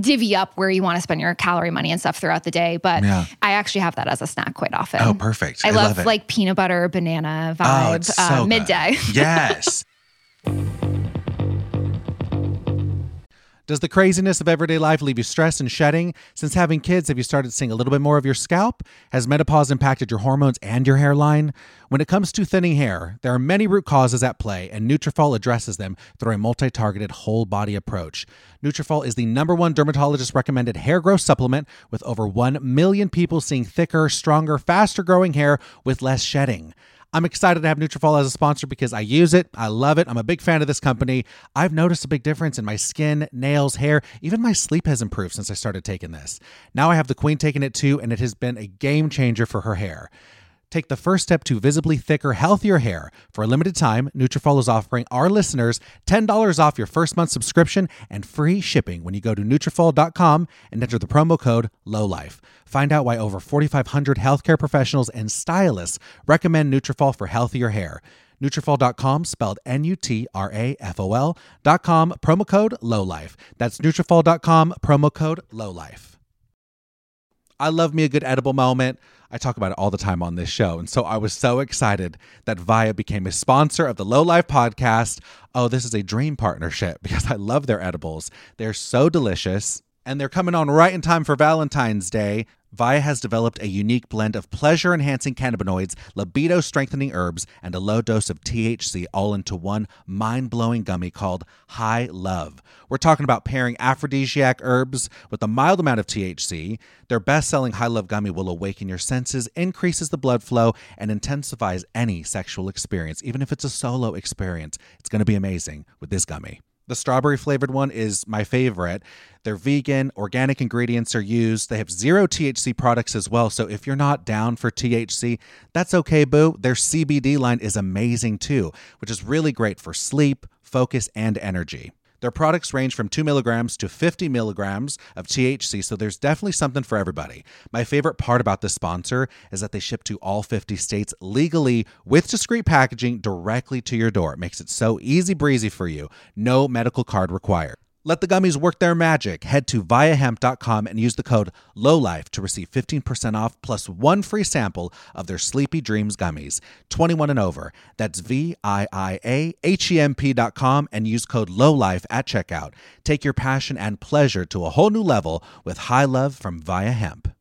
divvy up where you want to spend your calorie money and stuff throughout the day. But Yeah. I actually have that as a snack quite often. Oh, perfect. I, I love, love like peanut butter banana Oh, vibe it's so uh, midday. Yes. Does the craziness of everyday life leave you stressed and shedding? Since having kids, have you started seeing a little bit more of your scalp? Has menopause impacted your hormones and your hairline? When it comes to thinning hair, there are many root causes at play, and Nutrafol addresses them through a multi-targeted whole body approach. Nutrafol is the number one dermatologist recommended hair growth supplement with over 1 million people seeing thicker, stronger, faster growing hair with less shedding. I'm excited to have Nutrafol as a sponsor because I use it. I love it. I'm a big fan of this company. I've noticed a big difference in my skin, nails, hair, even my sleep has improved since I started taking this. Now I have the queen taking it too, and it has been a game changer for her hair. Take the first step to visibly thicker, healthier hair. For a limited time, Nutrafol is offering our listeners $10 off your first month subscription and free shipping when you go to Nutrafol.com and enter the promo code LOLIFE. Find out why over 4,500 healthcare professionals and stylists recommend Nutrafol for healthier hair. Nutrafol.com, spelled N-U-T-R-A-F-O-L dot com, promo code LOLIFE. That's Nutrafol.com, promo code LOLIFE. I love me a good edible moment. I talk about it all the time on this show. And so I was so excited that Viia became a sponsor of the Lo Life podcast. Oh, this is a dream partnership because I love their edibles. They're so delicious and they're coming on right in time for Valentine's Day. Viia has developed a unique blend of pleasure enhancing cannabinoids, libido strengthening herbs, and a low dose of THC all into one mind blowing gummy called High Love. We're talking about pairing aphrodisiac herbs with a mild amount of THC. Their best selling High Love gummy will awaken your senses, increases the blood flow, and intensifies any sexual experience. Even if it's a solo experience, it's going to be amazing with this gummy. The strawberry flavored one is my favorite. They're vegan, organic ingredients are used. They have zero THC products as well. So if you're not down for THC, that's okay, boo. Their CBD line is amazing too, which is really great for sleep, focus, and energy. Their products range from 2 milligrams to 50 milligrams of THC, so there's definitely something for everybody. My favorite part about this sponsor is that they ship to all 50 states legally with discreet packaging directly to your door. It makes it so easy breezy for you. No medical card required. Let the gummies work their magic. Head to viiahemp.com and use the code LOLIFE to receive 15% off plus one free sample of their Sleepy Dreams gummies. 21 and over. That's V I I A H E M P.com and use code LOLIFE at checkout. Take your passion and pleasure to a whole new level with High Love from Viia Hemp.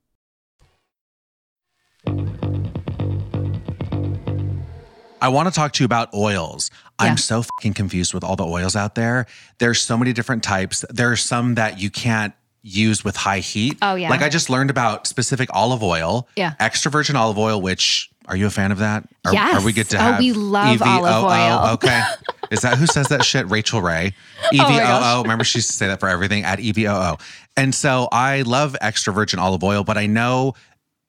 I want to talk to you about oils. Yeah. I'm so fucking confused with all the oils out there. There's so many different types. There are some that you can't use with high heat. Oh, yeah. Like I just learned about specific olive oil. Yeah. Extra virgin olive oil, which are you a fan of that? Are, Yes. Are we good to oh, have? Oh, we love EVOO? olive oil. Oh, okay. Is that who says that shit? Rachael Ray. Oh, e Oh EVOO. Remember she used to say that for everything at EVOO. And so I love extra virgin olive oil, but I know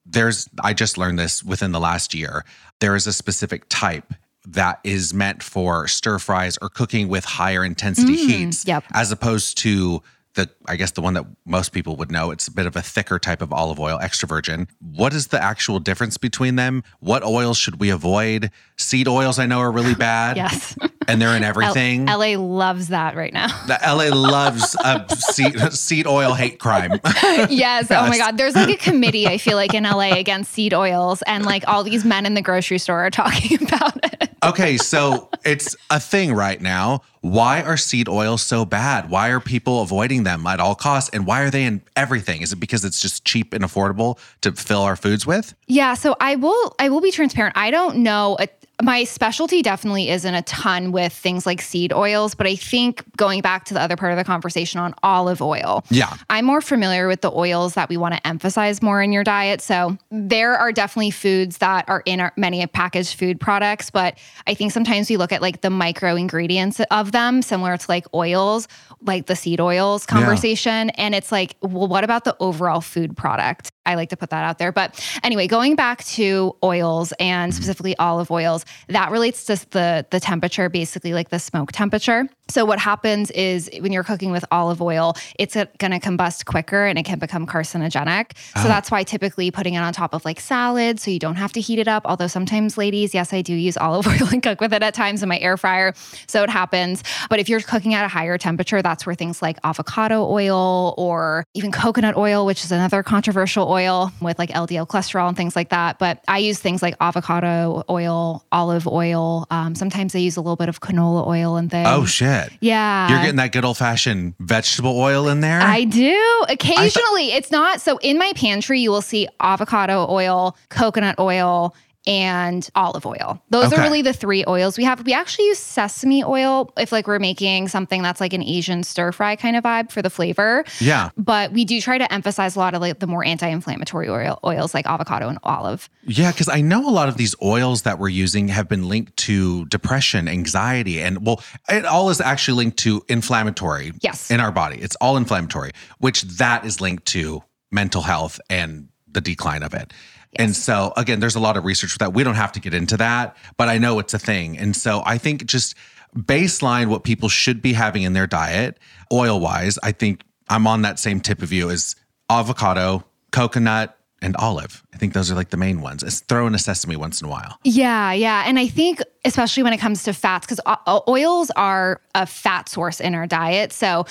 there's I just learned this within the last year. There is a specific type that is meant for stir fries or cooking with higher intensity heats Mm, yep. as opposed to the I guess the one that most people would know. It's a bit of a thicker type of olive oil, extra virgin. What is the actual difference between them? What oils should we avoid? Seed oils I know are really bad. Yes. And they're in everything. L- LA loves that right now. The LA loves a seed, seed oil hate crime. yes. Oh my God. There's like a committee, I feel like, in LA against seed oils. And like all these men in the grocery store are talking about it. okay, so it's a thing right now. Why are seed oils so bad? Why are people avoiding them at all costs? And why are they in everything? Is it because it's just cheap and affordable to fill our foods with? Yeah, so I will I will be transparent. I don't know a, my specialty definitely isn't a ton with things like seed oils, but I think going back to the other part of the conversation on olive oil. Yeah. I'm more familiar with the oils that we want to emphasize more in your diet. So there are definitely foods that are in our, many packaged food products, but I think sometimes we look at like the micro ingredients of them, similar to like oils, like the seed oils conversation. And it's like, well, what about the overall food product? I like to put that out there. But anyway, going back to oils and mm-hmm. specifically olive oils, that relates to the the temperature, basically like the smoke temperature. So what happens is when you're cooking with olive oil, it's going to combust quicker and it can become carcinogenic. So that's why typically putting it on top of like salad so you don't have to heat it up. Although sometimes ladies, yes, I do use olive oil and cook with it at times in my air fryer. So it happens. But if you're cooking at a higher temperature, that's where things like avocado oil or even coconut oil, which is another controversial oil with like LDL cholesterol and things like that. But I use things like avocado oil, olive oil. Um, sometimes I use a little bit of canola oil and things. Oh shit. Yeah. You're getting that good old fashioned vegetable oil in there? I do occasionally. it's not so in my pantry. You will see avocado oil, coconut oil, and olive oil. Those Okay. are really the three oils we have. We actually use sesame oil if like we're making something that's like an Asian stir fry kind of vibe for the flavor. yeah. But we do try to emphasize a lot of like the more anti-inflammatory oil, oils like avocado and olive. Yeah, because I know a lot of these oils that we're using have been linked to depression, anxiety, and well, it all is actually linked to inflammatory Yes. in our body. It's all inflammatory, which that is linked to mental health and the decline of it. And so, again, there's a lot of research for that. We don't have to get into that, but I know it's a thing. And so, I think just baseline what people should be having in their diet, oil wise, I think I'm on that same tip of you as avocado, coconut, and olive. I think those are like the main ones. It's throw in a sesame once in a while. Yeah, yeah. And I think, especially when it comes to fats, because oils are a fat source in our diet. So,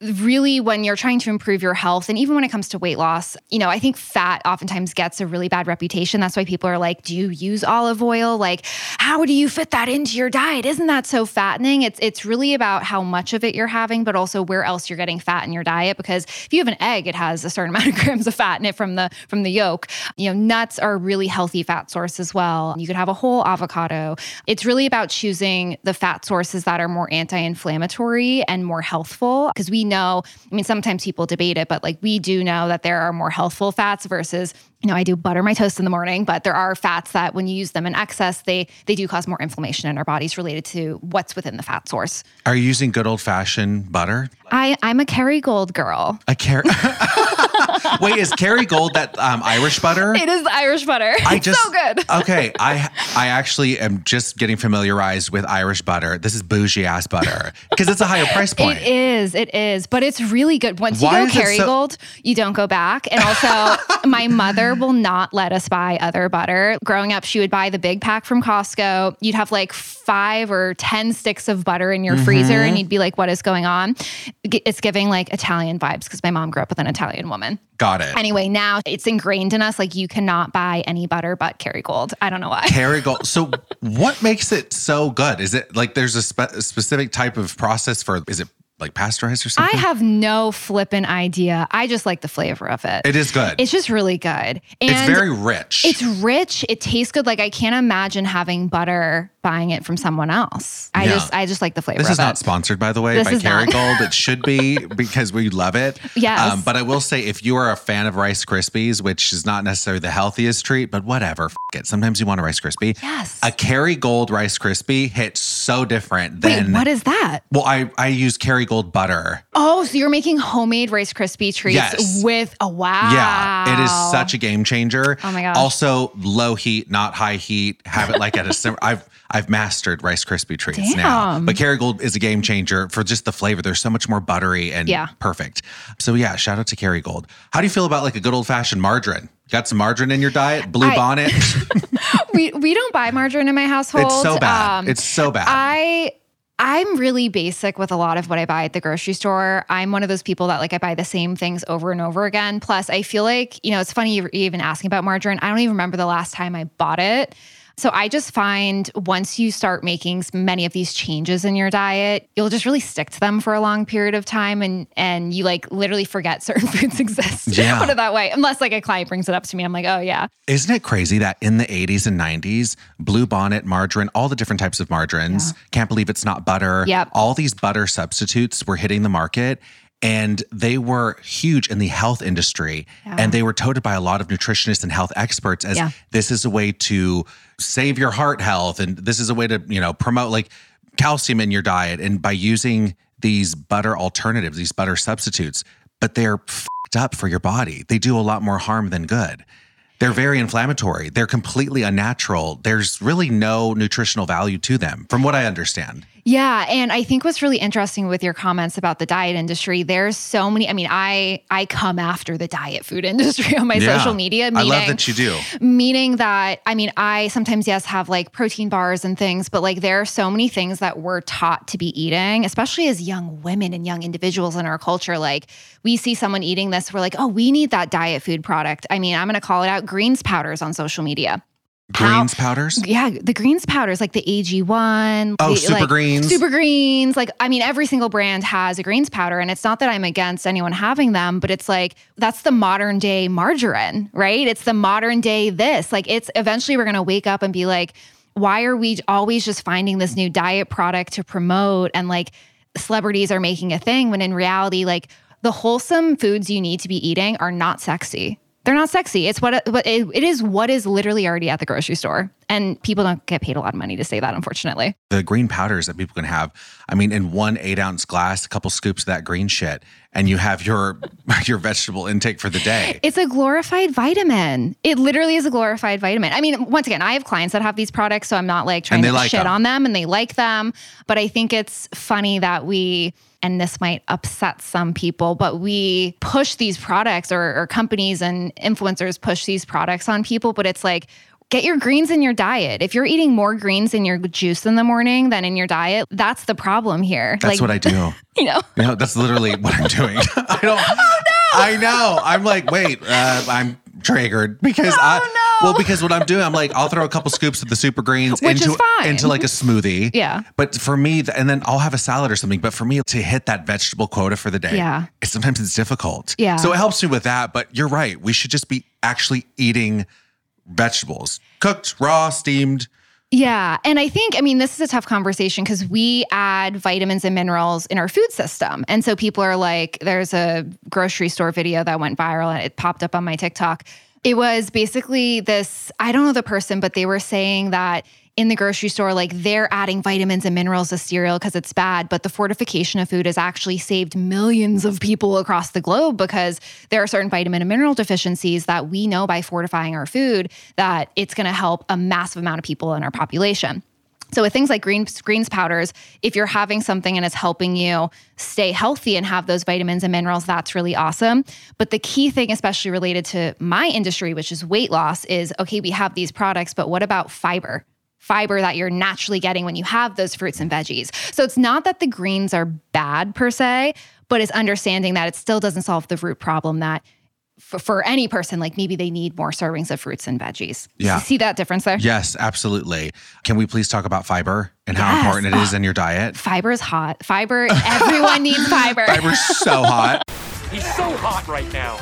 really, when you're trying to improve your health, and even when it comes to weight loss, you know, I think fat oftentimes gets a really bad reputation. That's why people are like, do you use olive oil? Like, how do you fit that into your diet? Isn't that so fattening? It's it's really about how much of it you're having, but also where else you're getting fat in your diet. Because if you have an egg, it has a certain amount of grams of fat in it from the from the yolk. You know, nuts are a really healthy fat source as well. You could have a whole avocado. It's really about choosing the fat sources that are more anti-inflammatory and more healthful. Because we know, I mean, sometimes people debate it, but like we do know that there are more healthful fats versus you know, I do butter my toast in the morning, but there are fats that when you use them in excess, they they do cause more inflammation in our bodies related to what's within the fat source. Are you using good old fashioned butter? I I'm a Kerrygold girl. A car- Wait, is Kerrygold that um, Irish butter? It is Irish butter. I it's just so good. okay. I I actually am just getting familiarized with Irish butter. This is bougie ass butter because it's a higher price point. It is, it is, but it's really good. Once Why you go it so- Kerrygold, you don't go back. And also, my mother will not let us buy other butter. Growing up, she would buy the big pack from Costco. You'd have like five or 10 sticks of butter in your freezer, Mm-hmm. and you'd be like, what is going on? It's giving like Italian vibes because my mom grew up with an Italian woman. Got it. Anyway, now it's ingrained in us like you cannot buy any butter but Kerrygold. I don't know why. Kerrygold. So, what makes it so good? Is it like there's a, spe- a specific type of process for? Is it like pasteurized or something? I have no flippin' idea. I just like the flavor of it. it is good. It's just really good. And it's very rich. It's rich. It tastes good. Like I can't imagine having butter buying it from someone else. I Yeah. just I just like the flavor This is not sponsored, by the way, This by. Kerrygold. it should be because we love it. Um, Yes. but I will say, if you are a fan of Rice Krispies, which is not necessarily the healthiest treat, but whatever, f- it. Sometimes you want a Rice Krispie. Yes. A Kerrygold Rice Krispie hits so different than Wait, what is that? well, I I use Kerrygold butter. Oh, so you're making homemade Rice Krispie treats Yes. with a wow. Yeah, it is such a game changer. Oh my god. Also, low heat, not high heat. Have it like at a sim- I've I've mastered Rice Krispie treats now. Damn. But Kerrygold is a game changer for just the flavor. They're so much more buttery and Yeah. perfect. So yeah, shout out to Kerrygold. How do you feel about like a good old fashioned margarine? Got some margarine in your diet? Blue I- bonnet? we we don't buy margarine in my household. it's so bad. Um, it's so bad. I I'm really basic with a lot of what I buy at the grocery store. I'm one of those people that like I buy the same things over and over again. Plus, I feel like, you know, it's funny you're even asking about margarine. I don't even remember the last time I bought it. So I just find once you start making many of these changes in your diet, you'll just really stick to them for a long period of time and and you like literally forget certain foods exist. Yeah. Put it that way. Unless like a client brings it up to me. I'm like, oh yeah. Isn't it crazy that in the 80s and 90s, blue bonnet, margarine, all the different types of margarines, can't believe it's not butter. Yep. All these butter substitutes were hitting the market and they were huge in the health industry and they were touted by a lot of nutritionists and health experts as Yeah. this is a way to save your heart health and this is a way to, you know, promote like calcium in your diet and by using these butter alternatives, these butter substitutes, but they're fed up for your body. They do a lot more harm than good. They're very inflammatory. They're completely unnatural. There's really no nutritional value to them, from what I understand. Yeah, and I think what's really interesting with your comments about the diet industry, there's so many. I mean, I I come after the diet food industry on my Yeah. social media. I love that you do. meaning that I mean, I sometimes yes have like protein bars and things, but like there are so many things that we're taught to be eating, especially as young women and young individuals in our culture. Like we see someone eating this, we're like, oh, we need that diet food product. I mean, I'm going to call it out: greens powders on social media. How- Greens powders? Yeah, the greens powders, like the AG1. Oh, the, Super like, Greens. Super greens. Like, I mean, every single brand has a greens powder. And it's not that I'm against anyone having them, but it's like, that's the modern day margarine, right? It's the modern day this. Like, it's eventually we're going to wake up and be like, why are we always just finding this new diet product to promote? And like, celebrities are making a thing when in reality, like, the wholesome foods you need to be eating are not sexy. They're not sexy. It's what but it, it is what is literally already at the grocery store. And people don't get paid a lot of money to say that, unfortunately. The green powders that people can have. I mean, in one eight ounce glass, a couple scoops of that green shit, and you have your your vegetable intake for the day. It's a glorified vitamin. It literally is a glorified vitamin. I mean, once again, I have clients that have these products, so I'm not like trying to like shit them. on them and they like them. But I think it's funny that we, and this might upset some people, but we push these products or, or companies and influencers push these products on people. But it's like, get your greens in your diet. If you're eating more greens in your juice in the morning than in your diet, that's the problem here. That's what I do. You know, You know, that's literally what I'm doing. I don't. Oh, no. I know. I'm like, wait, uh, I'm triggered because I. Oh, no. Well, because what I'm doing, I'm like, I'll throw a couple scoops of the super greens Which into into like a smoothie. Yeah. But for me, and then I'll have a salad or something. But for me to hit that vegetable quota for the day, Yeah. it, sometimes it's difficult. Yeah. So it helps me with that. But you're right. We should just be actually eating vegetables, cooked, raw, steamed. Yeah. And I think, I mean, this is a tough conversation because we add vitamins and minerals in our food system. And so people are like, there's a grocery store video that went viral and it popped up on my TikTok. It was basically this I don't know the person, but they were saying that in the grocery store, like they're adding vitamins and minerals to cereal because it's bad, but the fortification of food has actually saved millions of people across the globe because there are certain vitamin and mineral deficiencies that we know by fortifying our food that it's going to help a massive amount of people in our population. So with things like greens, greens powders, if you're having something and it's helping you stay healthy and have those vitamins and minerals, that's really awesome. But the key thing, especially related to my industry, which is weight loss, is okay, we have these products, but what about fiber? Fiber that you're naturally getting when you have those fruits and veggies. So it's not that the greens are bad per se, but it's understanding that it still doesn't solve the root problem that for, for any person, like maybe they need more servings of fruits and veggies. Yeah. See that difference there? Yes, absolutely. Can we please talk about fiber and how Yes. important it is uh, in your diet? Fiber is hot. Fiber, everyone needs fiber. Fiber's so hot. He's so hot right now.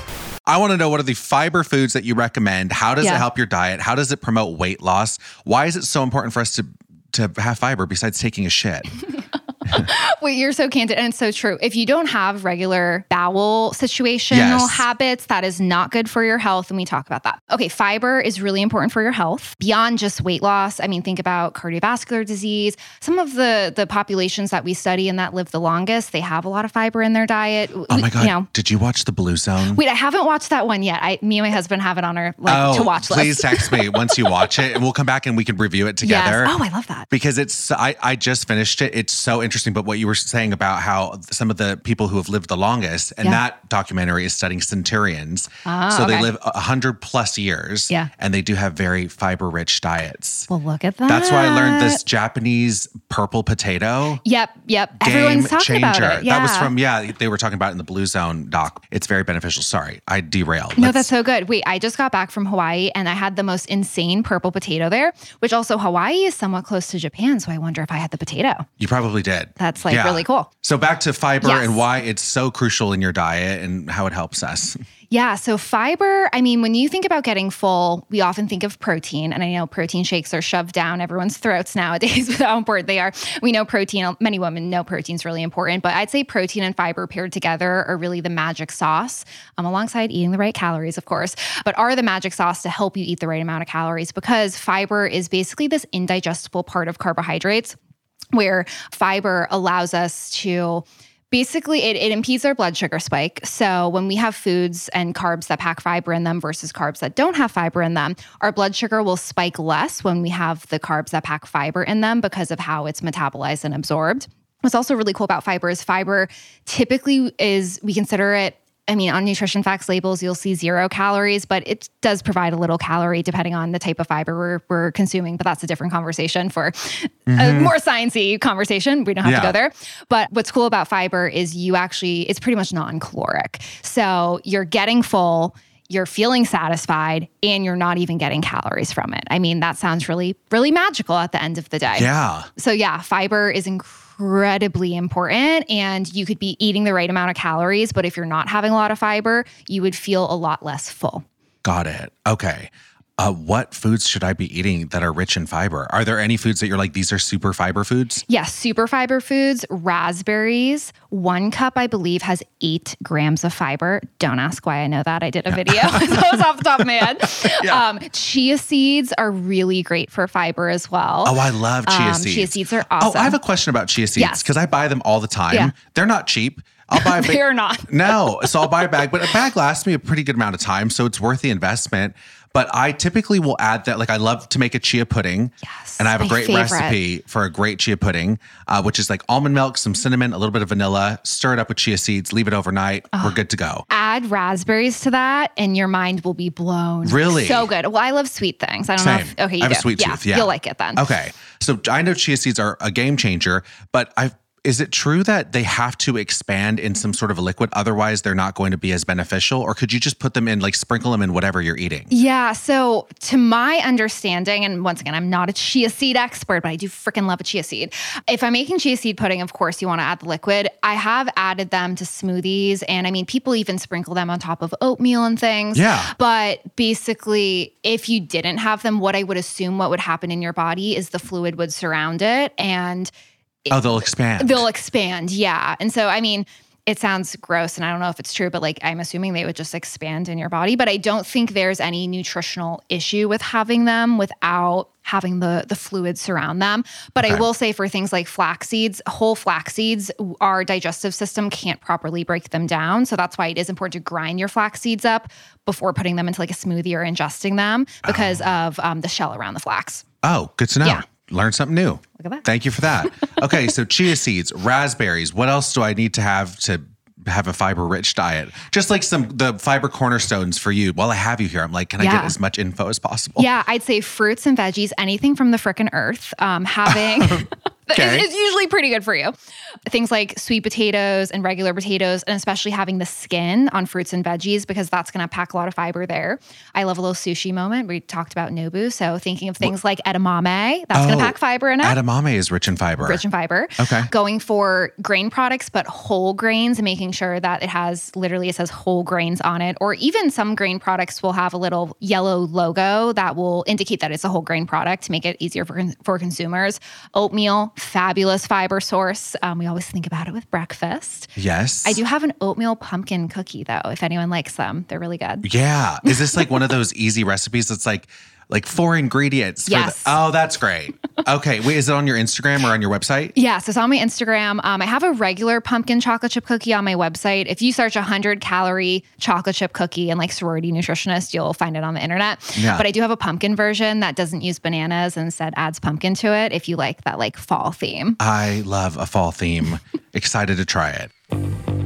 I want to know what are the fiber foods that you recommend? How does it help your diet? How does it promote weight loss? Why is it so important for us to to have fiber besides taking a shit? Wait, you're so candid, and it's so true. If you don't have regular bowel situational Yes. habits, that is not good for your health, and we talk about that. Okay, fiber is really important for your health beyond just weight loss. I mean, think about cardiovascular disease. Some of the the populations that we study and that live the longest, they have a lot of fiber in their diet. Oh my god! You know, Did you watch the Blue Zone? wait, I haven't watched that one yet. I, me and my husband have it on our like oh, to watch list. please text me once you watch it, and we'll come back and we can review it together. Yes. Oh, I love that. because it's I, I just finished it it's so interesting but what you were saying about how some of the people who have lived the longest and Yeah. that documentary is studying centurions Ah, so they okay. live 100 plus years Yeah. and they do have very fiber rich diets Well, look at that. that's why i learned this japanese purple potato Yep, yep. game Everyone's talking changer about it. Yeah. that was from yeah they were talking about in the blue zone doc it's very beneficial sorry i derailed No, Let's- that's so good. Wait, I just got back from Hawaii and I had the most insane purple potato there, which also Hawaii is somewhat close to Japan. So I wonder if I had the potato. you probably did That's like really cool. so back to fiber Yes. and why it's so crucial in your diet and how it helps us Yeah. So fiber, I mean, when you think about getting full, we often think of protein. And I know protein shakes are shoved down everyone's throats nowadays with how important they are. We know protein, many women know protein is really important, but I'd say protein and fiber paired together are really the magic sauce, um, alongside eating the right calories, of course, but are the magic sauce to help you eat the right amount of calories because fiber is basically this indigestible part of carbohydrates where fiber allows us to basically it, it impedes our blood sugar spike. So when we have foods and carbs that pack fiber in them versus carbs that don't have fiber in them our blood sugar will spike less when we have the carbs that pack fiber in them because of how it's metabolized and absorbed. What's also really cool about fiber is fiber typically is we consider it I mean, on nutrition facts labels, you'll see zero calories, but it does provide a little calorie depending on the type of fiber we're, we're consuming. But that's a different conversation for a mm-hmm. more sciencey conversation. We don't have to go there. But what's cool about fiber is you actually, it's pretty much non caloric. So you're getting full, you're feeling satisfied, and you're not even getting calories from it. I mean, that sounds really, really magical at the end of the day. yeah So yeah, fiber is incredibly important and you could be eating the right amount of calories, but if you're not having a lot of fiber, you would feel a lot less full. Got it. Okay. Uh, what foods should I be eating that are rich in fiber? Are there any foods that you're like, these are super fiber foods? Yes, super fiber foods, raspberries. One cup, I believe, has eight grams of fiber. Don't ask why I know that. I did a video. so it was off the top of my head. Um, chia seeds are really great for fiber as well. Oh, I love chia Um, seeds. chia seeds are awesome. Oh, I have a question about chia seeds Yes. because I buy them all the time. Yeah. They're not cheap. I'll buy a big, They're not. No, so I'll buy a bag, but a bag lasts me a pretty good amount of time, so it's worth the investment. But I typically will add that. Like I love to make a chia pudding, Yes, and I have a great favorite. recipe for a great chia pudding, uh, which is like almond milk, some cinnamon, a little bit of vanilla. Stir it up with chia seeds, leave it overnight. We're good to go. Add raspberries to that, and your mind will be blown. Really? So good. Well, I love sweet things. I don't know. Same. If, okay, you I have a do. sweet tooth. Yeah, You'll like it then. Okay, so I know chia seeds are a game changer, but I is it true that they have to expand in some sort of a liquid, otherwise they're not going to be as beneficial? Or could you just put them in, like sprinkle them in whatever you're eating? Yeah. So, to my understanding, and once again, I'm not a chia seed expert, but I do freaking love a chia seed. If I'm making chia seed pudding, of course, you want to add the liquid. I have added them to smoothies, and I mean, people even sprinkle them on top of oatmeal and things. Yeah. But basically, if you didn't have them, what I would assume what would happen in your body is the fluid would surround it and Oh, they'll expand. they'll expand. Yeah. And so, I mean, it sounds gross and I don't know if it's true, but like I'm assuming they would just expand in your body. But I don't think there's any nutritional issue with having them without having the the fluids surround them. But I will say for things like flax seeds, whole flax seeds, our digestive system can't properly break them down. So that's why it is important to grind your flax seeds up before putting them into like a smoothie or ingesting them because of um, the shell around the flax. oh, good to know. Yeah. Learn something new. Look at that. Thank you for that. okay, so chia seeds, raspberries. What else do I need to have to have a fiber rich diet? Just like some the fiber cornerstones for you. While I have you here, I'm like, can I get as much info as possible? Yeah, I'd say fruits and veggies, anything from the frickin' earth, um, having Okay. is, is usually pretty good for you. Things like sweet potatoes and regular potatoes, and especially having the skin on fruits and veggies because that's going to pack a lot of fiber there. I love a little sushi moment. We talked about Nobu, so thinking of things like edamame, that's going Oh, to pack fiber in it. Edamame is rich in fiber. Rich in fiber. Okay. Going for grain products, but whole grains and making sure that it has literally it says whole grains on it. Or even some grain products will have a little yellow logo that will indicate that it's a whole grain product to make it easier for, for consumers. Oatmeal, fabulous fiber source. Um, we always think about it with breakfast. Yes. I do have an oatmeal pumpkin cookie though, if anyone likes them. They're really good. Yeah. Is this like one of those easy recipes that's like like four ingredients? For Yes. The, oh, that's great. Okay. Wait, is it on your Instagram or on your website? Yeah, so it's on my Instagram. Um, I have a regular pumpkin chocolate chip cookie on my website. If you search a 100 calorie chocolate chip cookie and like sorority nutritionist, you'll find it on the internet. Yeah. But I do have a pumpkin version that doesn't use bananas and instead adds pumpkin to it if you like that like fall theme. I love a fall theme. Excited to try it.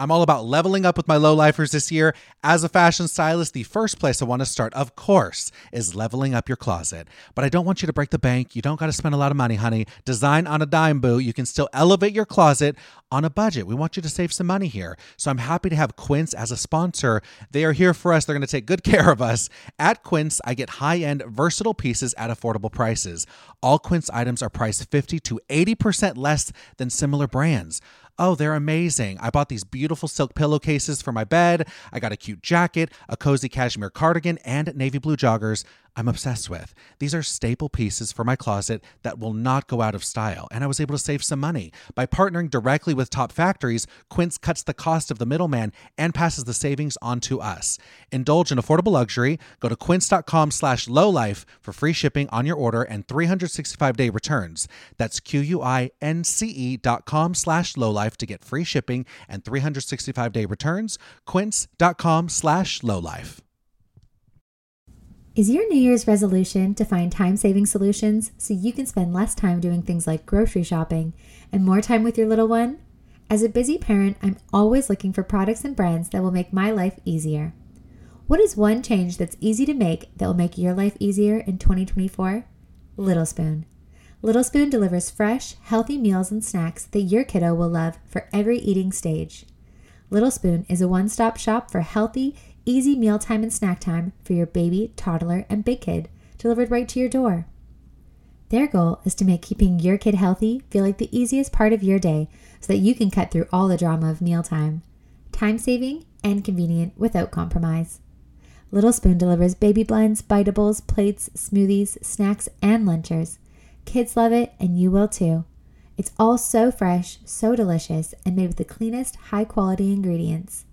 I'm all about leveling up with my Lo Lifers this year. As a fashion stylist, the first place I want to start, of course, is leveling up your closet. But I don't want you to break the bank. You don't got to spend a lot of money, honey. Design on a dime, boo. You can still elevate your closet on a budget. We want you to save some money here. So I'm happy to have Quince as a sponsor. They are here for us. They're going to take good care of us. At Quince, I get high-end, versatile pieces at affordable prices. All Quince items are priced 50 to 80% less than similar brands. Oh, they're amazing. I bought these beautiful silk pillowcases for my bed. I got a cute jacket, a cozy cashmere cardigan, and navy blue joggers I'm obsessed with. These are staple pieces for my closet that will not go out of style, and I was able to save some money. By partnering directly with top factories, Quince cuts the cost of the middleman and passes the savings on to us. Indulge in affordable luxury. Go to quince.com slash lolife for free shipping on your order and 365-day returns. That's Q-U-I-N-C-E dot com slash lolife to get free shipping and 365-day returns. Quince.com slash lolife. Is your New Year's resolution to find time saving solutions so you can spend less time doing things like grocery shopping and more time with your little one? As a busy parent, I'm always looking for products and brands that will make my life easier. What is one change that's easy to make that will make your life easier in 2024? Little Spoon. Little Spoon delivers fresh, healthy meals and snacks that your kiddo will love for every eating stage. Little Spoon is a one stop shop for healthy, easy mealtime and snack time for your baby, toddler, and big kid, delivered right to your door. Their goal is to make keeping your kid healthy feel like the easiest part of your day so that you can cut through all the drama of mealtime. Time saving and convenient without compromise. Little Spoon delivers baby blends, biteables, plates, smoothies, snacks, and lunchers. Kids love it, and you will too. It's all so fresh, so delicious, and made with the cleanest, high quality ingredients.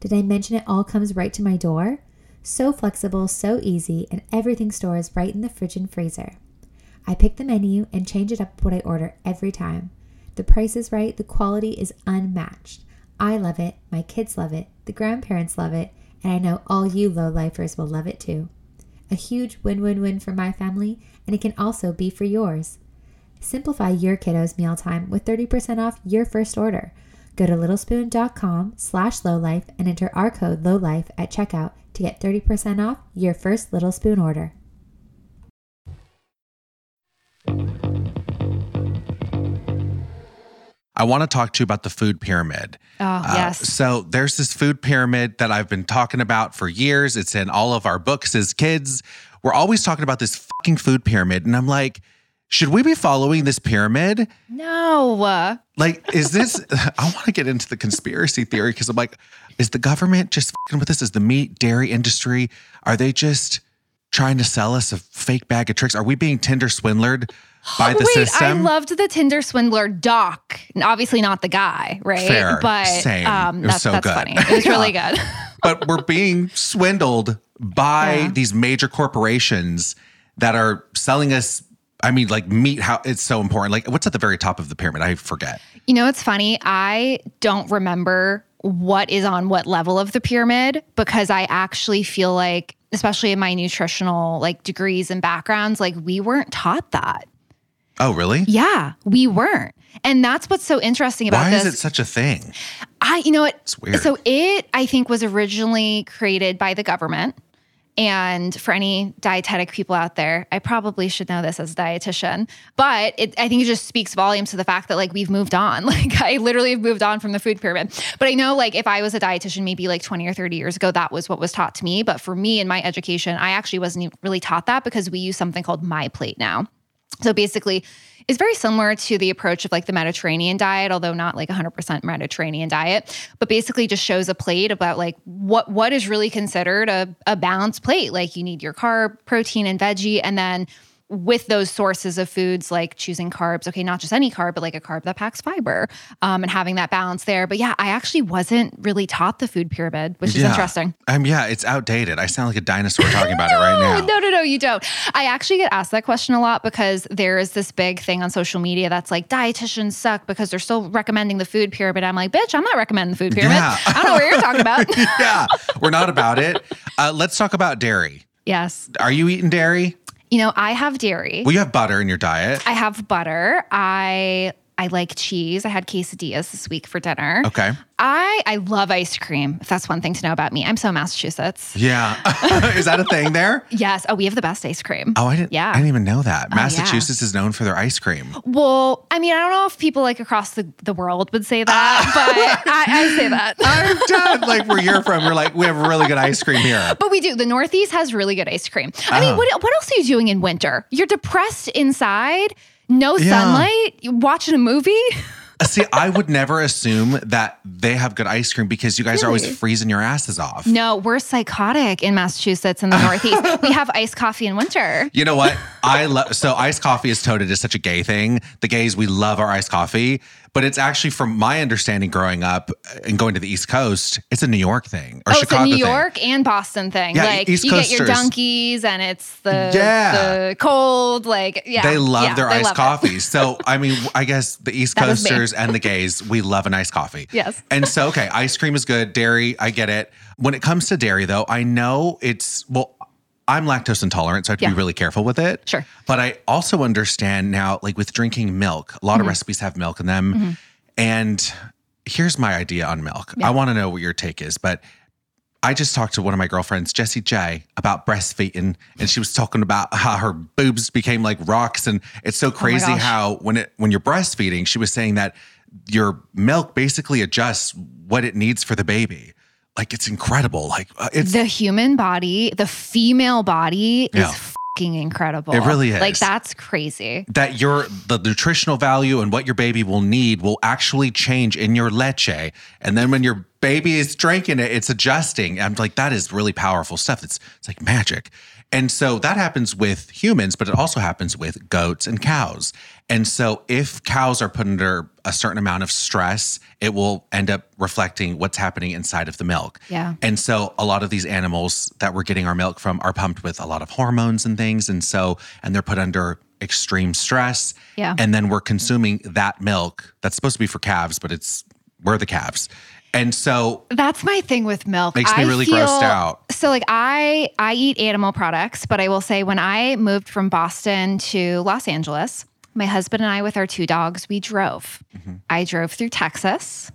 Did I mention it all comes right to my door? So flexible, so easy, and everything stores right in the fridge and freezer. I pick the menu and change it up what I order every time. The price is right, the quality is unmatched. I love it, my kids love it, the grandparents love it, and I know all you Lo Lifers will love it too. A huge win win win for my family, and it can also be for yours. Simplify your kiddo's mealtime with 30% off your first order. Go to littlespoon.com slash lolife and enter our code lolife at checkout to get 30% off your first Little Spoon order. I want to talk to you about the food pyramid. Oh, Uh, yes. So there's this food pyramid that I've been talking about for years. It's in all of our books as kids. We're always talking about this fucking food pyramid. And I'm like, should we be following this pyramid? No. Like, is this, I want to get into the conspiracy theory because I'm like, is the government just with this? Is the meat, dairy industry, are they just trying to sell us a fake bag of tricks? Are we being Tinder swindlered by the Wait, system? I loved the Tinder swindler doc. Obviously not the guy, right? Fair. But Same. um It was that's so that's good. funny. It was really good. but we're being swindled by Yeah. these major corporations that are selling us I mean like meat how it's so important. Like what's at the very top of the pyramid? I forget. You know, it's funny. I don't remember what is on what level of the pyramid because I actually feel like, especially in my nutritional like degrees and backgrounds, like we weren't taught that. Oh, really? Yeah, we weren't. And that's what's so interesting about Why this. is it such a thing? I, you know what? It's weird. So it, I think, was originally created by the government. And for any dietetic people out there, I probably should know this as a dietitian, but it, I think it just speaks volumes to the fact that like we've moved on. Like I literally have moved on from the food pyramid. But I know like if I was a dietitian maybe like 20 or 30 years ago, that was what was taught to me. But for me in my education, I actually wasn't really taught that because we use something called My Plate now. So basically, it's very similar to the approach of like the Mediterranean diet, although not like 100% Mediterranean diet, but basically just shows a plate about like what what is really considered a, a balanced plate. Like you need your carb, protein, and veggie, and then with those sources of foods, like choosing carbs, okay, not just any carb, but like a carb that packs fiber um, and having that balance there. But yeah, I actually wasn't really taught the food pyramid, which is Yeah. interesting. Um, yeah, it's outdated. I sound like a dinosaur talking about it right now. No, no, no, you don't. I actually get asked that question a lot because there is this big thing on social media that's like dietitians suck because they're still recommending the food pyramid. I'm like, bitch, I'm not recommending the food pyramid. Yeah. I don't know what you're talking about. yeah, we're not about it. Uh, let's talk about dairy. yes. Are you eating dairy? You know, I have dairy. Well, you have butter in your diet. I have butter. I I like cheese. I had quesadillas this week for dinner. Okay. I I love ice cream. If that's one thing to know about me, I'm so Massachusetts. Yeah. Is that a thing there? Yes. Oh, we have the best ice cream. Oh, I didn't. Yeah. Oh, I didn't even know that. Oh, yeah. Massachusetts is known for their ice cream. Well, I mean, I don't know if people like across the, the world would say that, ah. but I, I say that. I'm done. Like where you're from, you're like, we have really good ice cream here. But we do. The Northeast has really good ice cream. I mean, Oh. what, what else are you doing in winter? You're depressed inside, no Yeah. sunlight, you watching a movie. Uh, see, I would never assume that they have good ice cream because you guys are always freezing your asses off. No, we're psychotic in Massachusetts in the Northeast. we have iced coffee in winter. You know what? I love so iced coffee is touted as such a gay thing. The gays, we love our iced coffee, but it's actually, from my understanding, growing up and going to the East Coast, it's a New York thing or Oh, Chicago it's a New thing. York and Boston thing. Yeah, like East you get your Dunkies and it's the Yeah. the cold. Like yeah, They love yeah, their they iced love. So, I mean, I guess the East. Coasters and the gays, we love an iced coffee. Yes. And so, okay, ice cream is good. Dairy, I get it. When it comes to dairy, though, I know it's, well, I'm lactose intolerant, so I have to Yeah. be really careful with it. Sure. But I also understand now, like with drinking milk, a lot Mm-hmm. of recipes have milk in them. And here's my idea on milk. I want to know what your take is, but I just talked to one of my girlfriends, Jessie J, about breastfeeding, and she was talking about how her boobs became like rocks, and it's so crazy gosh. how when it when you're breastfeeding, she was saying that your milk basically adjusts what it needs for the baby. Like it's incredible. Like uh, it's The human body, the female body Yeah. is fucking incredible. It really is. Like that's crazy. that your the nutritional value and what your baby will need will actually change in your leche and then when your baby is drinking it it's adjusting i'm like that is really powerful stuff it's it's like magic and so that happens with humans but it also happens with goats and cows and so if cows are put under a certain amount of stress it will end up reflecting what's happening inside of the milk Yeah. and so a lot of these animals that we're getting our milk from are pumped with a lot of hormones and things. And so, and they're put under extreme stress. Yeah. And then we're consuming that milk that's supposed to be for calves, but it's, we're the calves. And so That's my thing with milk. Makes me I really feel- grossed out. So like I I eat animal products, but I will say when I moved from Boston to Los Angeles, my husband and I with our two dogs, we drove. Mm-hmm. I drove through Texas.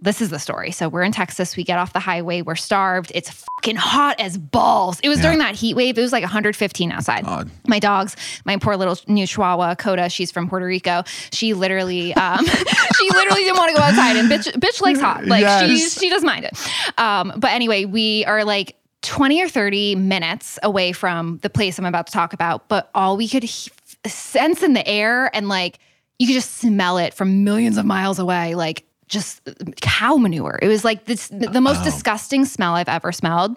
This is the story. So we're in Texas. We get off the highway. We're starved. It's fucking hot as balls. It was during that heat wave. It was like 115 outside. My dogs, my poor little new Chihuahua, Coda, she's from Puerto Rico. She literally, um, she literally didn't want to go outside. And bitch, bitch likes hot. Like she, Yes. she doesn't mind it. Um, but anyway, we are like 20 or 30 minutes away from the place I'm about to talk about. But all we could he- sense in the air and like you could just smell it from millions of miles away, like just uh, cow manure. It was like this, the most oh. disgusting smell I've ever smelled.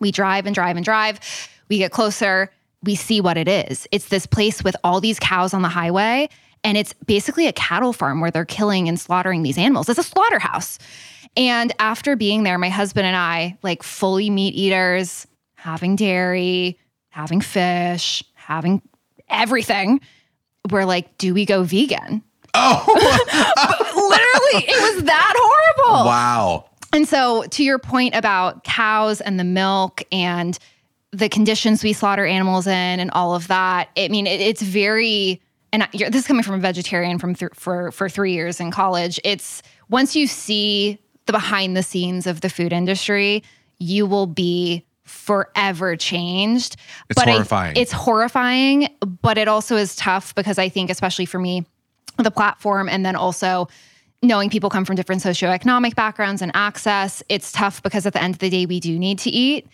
We drive and drive and drive. We get closer. We see what it is. It's this place with all these cows on the highway. And it's basically a cattle farm where they're killing and slaughtering these animals. It's a slaughterhouse. And after being there, my husband and I, like fully meat eaters, having dairy, having fish, having everything, we're like, do we go vegan? Oh, Literally, it was that horrible. wow. And so, to your point about cows and the milk and the conditions we slaughter animals in and all of that, I mean, it, it's very. And I- this is coming from a vegetarian from th- for for three years in college. It's once you see the behind the scenes of the food industry, you will be forever changed. It's but I- horrifying. it's horrifying, but it also is tough because I think, especially for me, the platform and then also knowing people come from different socioeconomic backgrounds and access, it's tough because at the end of the day, we do need to eat.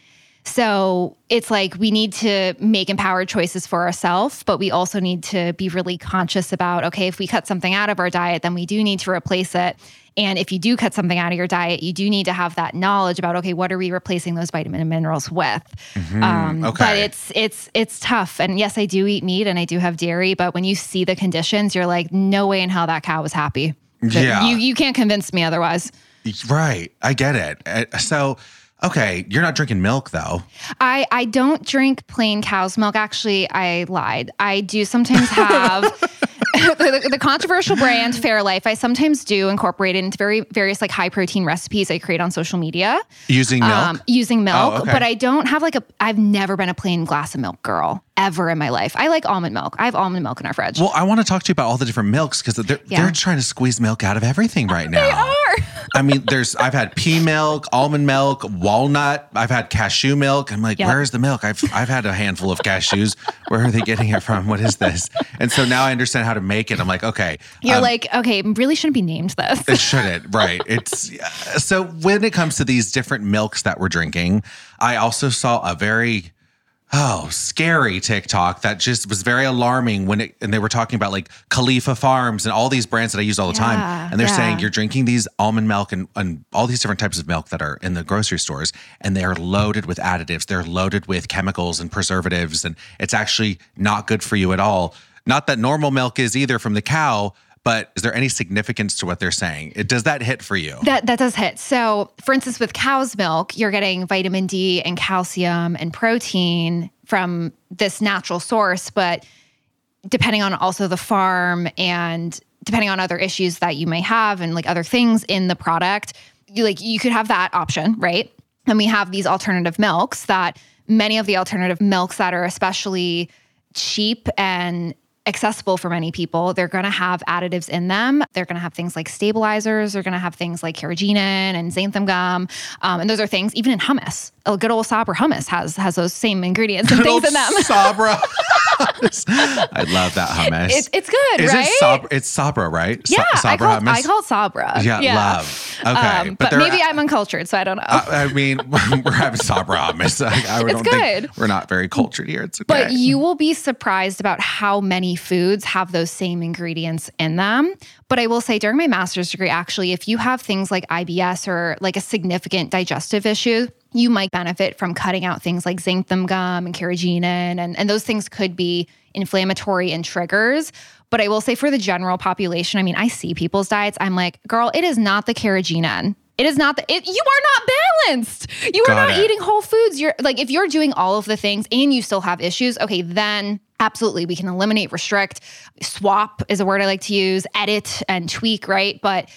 So it's like we need to make empowered choices for ourselves, but we also need to be really conscious about okay, if we cut something out of our diet, then we do need to replace it. And if you do cut something out of your diet, you do need to have that knowledge about okay, what are we replacing those vitamin and minerals with? Um, But it's it's it's tough. And yes, I do eat meat and I do have dairy, but when you see the conditions, you're like, no way in hell that cow was happy. Yeah. you you can't convince me otherwise. Right. I get it. Uh, So, okay, you're not drinking milk though. I I don't drink plain cow's milk. Actually, I lied. I do sometimes have the, the controversial brand Fairlife. I sometimes do incorporate it into very various like high protein recipes I create on social media Using milk. um, using milk. Oh, okay. But I don't have like a. I've never been a plain glass of milk girl ever in my life. I like almond milk. I have almond milk in our fridge. well, I want to talk to you about all the different milks because they're Yeah. they're trying to squeeze milk out of everything right now. they are. I mean, there's I've had pea milk, almond milk, walnut. I've had cashew milk. I'm like, Yep. where's the milk? I've I've had a handful of cashews. Where are they getting it from? What is this? And so now I understand how to make it. I'm like, okay, You're um, like, okay, really shouldn't be named this. It shouldn't, right? It's so when it comes to these different milks that we're drinking, I also saw a very oh scary TikTok that just was very alarming when it and they were talking about like Khalifa Farms and all these brands that I use all the Yeah, time, and they're yeah. saying you're drinking these almond milk and, and all these different types of milk that are in the grocery stores, and they are loaded with additives, they're loaded with chemicals and preservatives, and it's actually not good for you at all. Not that normal milk is either from the cow. But is there any significance to what they're saying? It, does that hit for you? That that does hit. So, for instance, with cow's milk, you're getting vitamin D and calcium and protein from this natural source, but depending on also the farm and depending on other issues that you may have and like other things in the product, you like you could have that option, right? And we have these alternative milks that many of the alternative milks that are especially cheap and accessible for many people, they're going to have additives in them. They're going to have things like stabilizers. They're going to have things like carrageenan and xanthan gum, um, and those are things even in hummus. A good old Sabra hummus has has those same ingredients and things in them. Sabra. I love that hummus. It's it's good, Is right? it Sabra? It's Sabra, right? Yeah, I Sabra call, hummus. I call it Sabra. yeah, love. Okay, Um, but they're- maybe I'm uncultured, so I don't know. I I mean, we're having Sabra hummus. I, I don't It's think good. we're not very cultured here. It's okay. But you will be surprised about how many foods have those same ingredients in them. But I will say, during my master's degree, actually, if you have things like IBS or like a significant digestive issue, you might benefit from cutting out things like xanthan gum and carrageenan, and, and those things could be inflammatory and triggers. But I will say, for the general population, I mean, I see people's diets. I'm like, girl, it is not the carrageenan. It is not the, you are not balanced. You are Got not it. eating whole foods. You're like, if you're doing all of the things and you still have issues, okay, then absolutely we can eliminate, restrict, swap is a word I like to use, edit and tweak, right? But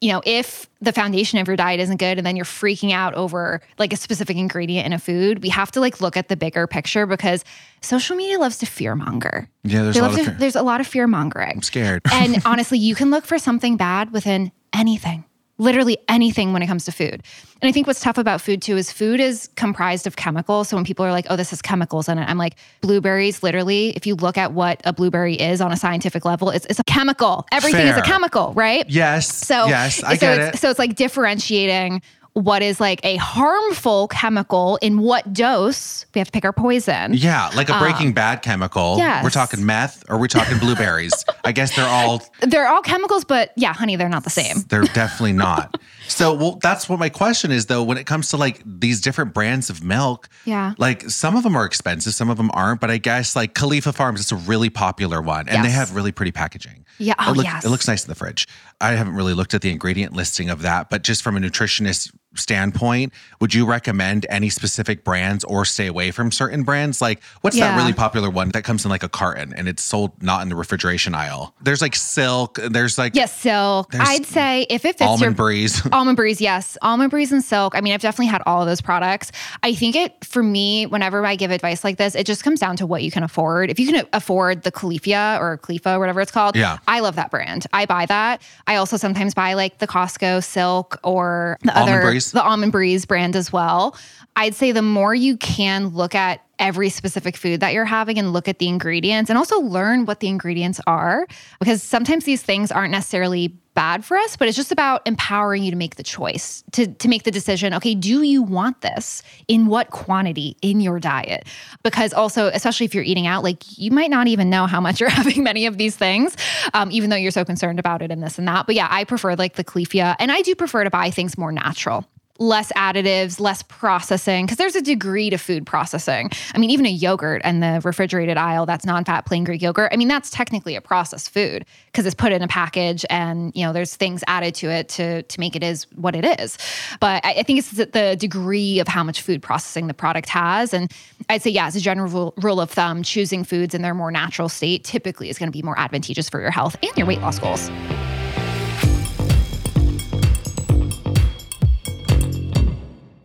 you know, if the foundation of your diet isn't good and then you're freaking out over like a specific ingredient in a food, we have to like look at the bigger picture because social media loves to fear monger. Yeah, there's They a lot of to- fear. there's a lot of fear mongering. I'm scared. and honestly, you can look for something bad within anything, literally anything when it comes to food. And I think what's tough about food too is food is comprised of chemicals. So when people are like, oh, this has chemicals in it, I'm like, blueberries, literally, if you look at what a blueberry is on a scientific level, it's, it's a chemical. Everything is a chemical, right? yes. So yes, I so get it's, it. So it's like differentiating what is like a harmful chemical in what dose. We have to pick our poison. yeah, like a uh, Breaking Bad chemical. Yes. We're talking meth or we're talking blueberries. I guess they're all They're all chemicals, but yeah, honey, they're not the same. They're definitely not. So, well, that's what my question is though. When it comes to like these different brands of milk, Yeah. like some of them are expensive, some of them aren't. But I guess like Khalifa Farms, it's a really popular one, and they have really pretty packaging. Yeah, oh, it, yes. it looks nice in the fridge. I haven't really looked at the ingredient listing of that, but just from a nutritionist standpoint, would you recommend any specific brands or stay away from certain brands? Like, what's that really popular one that comes in like a carton and it's sold not in the refrigeration aisle? There's like Silk. There's like Yes, silk. I'd say if it fits Almond your Breeze. almond breeze, yes, almond breeze and silk. I mean, I've definitely had all of those products. I think it for me, whenever I give advice like this, it just comes down to what you can afford. If you can afford the Califia or Califa, whatever it's called, Yeah. I love that brand. I buy that. I also sometimes buy like the Costco silk or the Almond other Breeze? The almond breeze brand as well. I'd say the more you can look at every specific food that you're having and look at the ingredients and also learn what the ingredients are because sometimes these things aren't necessarily bad for us, but it's just about empowering you to make the choice, to, to make the decision. Okay, do you want this? In what quantity in your diet? Because also, especially if you're eating out, like you might not even know how much you're having many of these things, um, even though you're so concerned about it and this and that. But yeah, I prefer like the Califia, and I do prefer to buy things more natural less additives, less processing, because there's a degree to food processing. I mean, even a yogurt and the refrigerated aisle that's non-fat plain Greek yogurt, I mean, that's technically a processed food because it's put in a package and you know there's things added to it to to make it is what it is. But I, I think it's the degree of how much food processing the product has. And I'd say, yeah, as a general rule of thumb, choosing foods in their more natural state typically is going to be more advantageous for your health and your weight loss goals.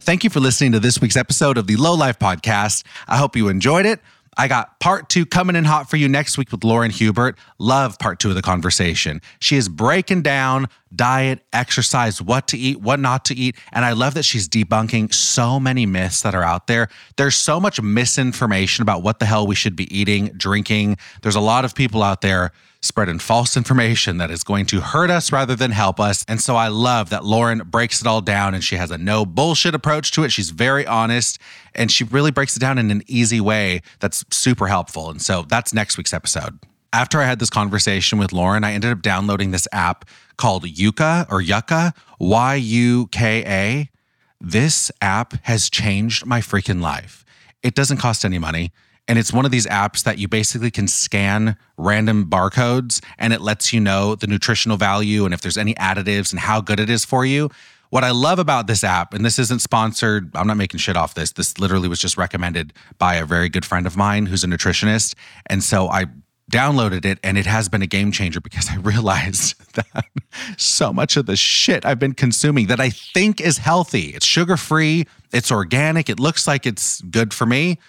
Thank you for listening to this week's episode of the Lo Life Podcast. I hope you enjoyed it. I got part two coming in hot for you next week with Lauren Hubert. Love part two of the conversation. She is breaking down diet, exercise, what to eat, what not to eat. And I love that she's debunking so many myths that are out there. There's so much misinformation about what the hell we should be eating, drinking. There's a lot of people out there spreading false information that is going to hurt us rather than help us. And so I love that Lauren breaks it all down and she has a no bullshit approach to it. She's very honest and she really breaks it down in an easy way that's super helpful. And so that's next week's episode. After I had this conversation with Lauren, I ended up downloading this app called Yuka or Yuka, Y U K A. This app has changed my freaking life. It doesn't cost any money. And it's one of these apps that you basically can scan random barcodes and it lets you know the nutritional value and if there's any additives and how good it is for you. What I love about this app, and this isn't sponsored, I'm not making shit off this. This literally was just recommended by a very good friend of mine who's a nutritionist. And so I downloaded it and it has been a game changer because I realized that so much of the shit I've been consuming that I think is healthy, it's sugar free, it's organic, it looks like it's good for me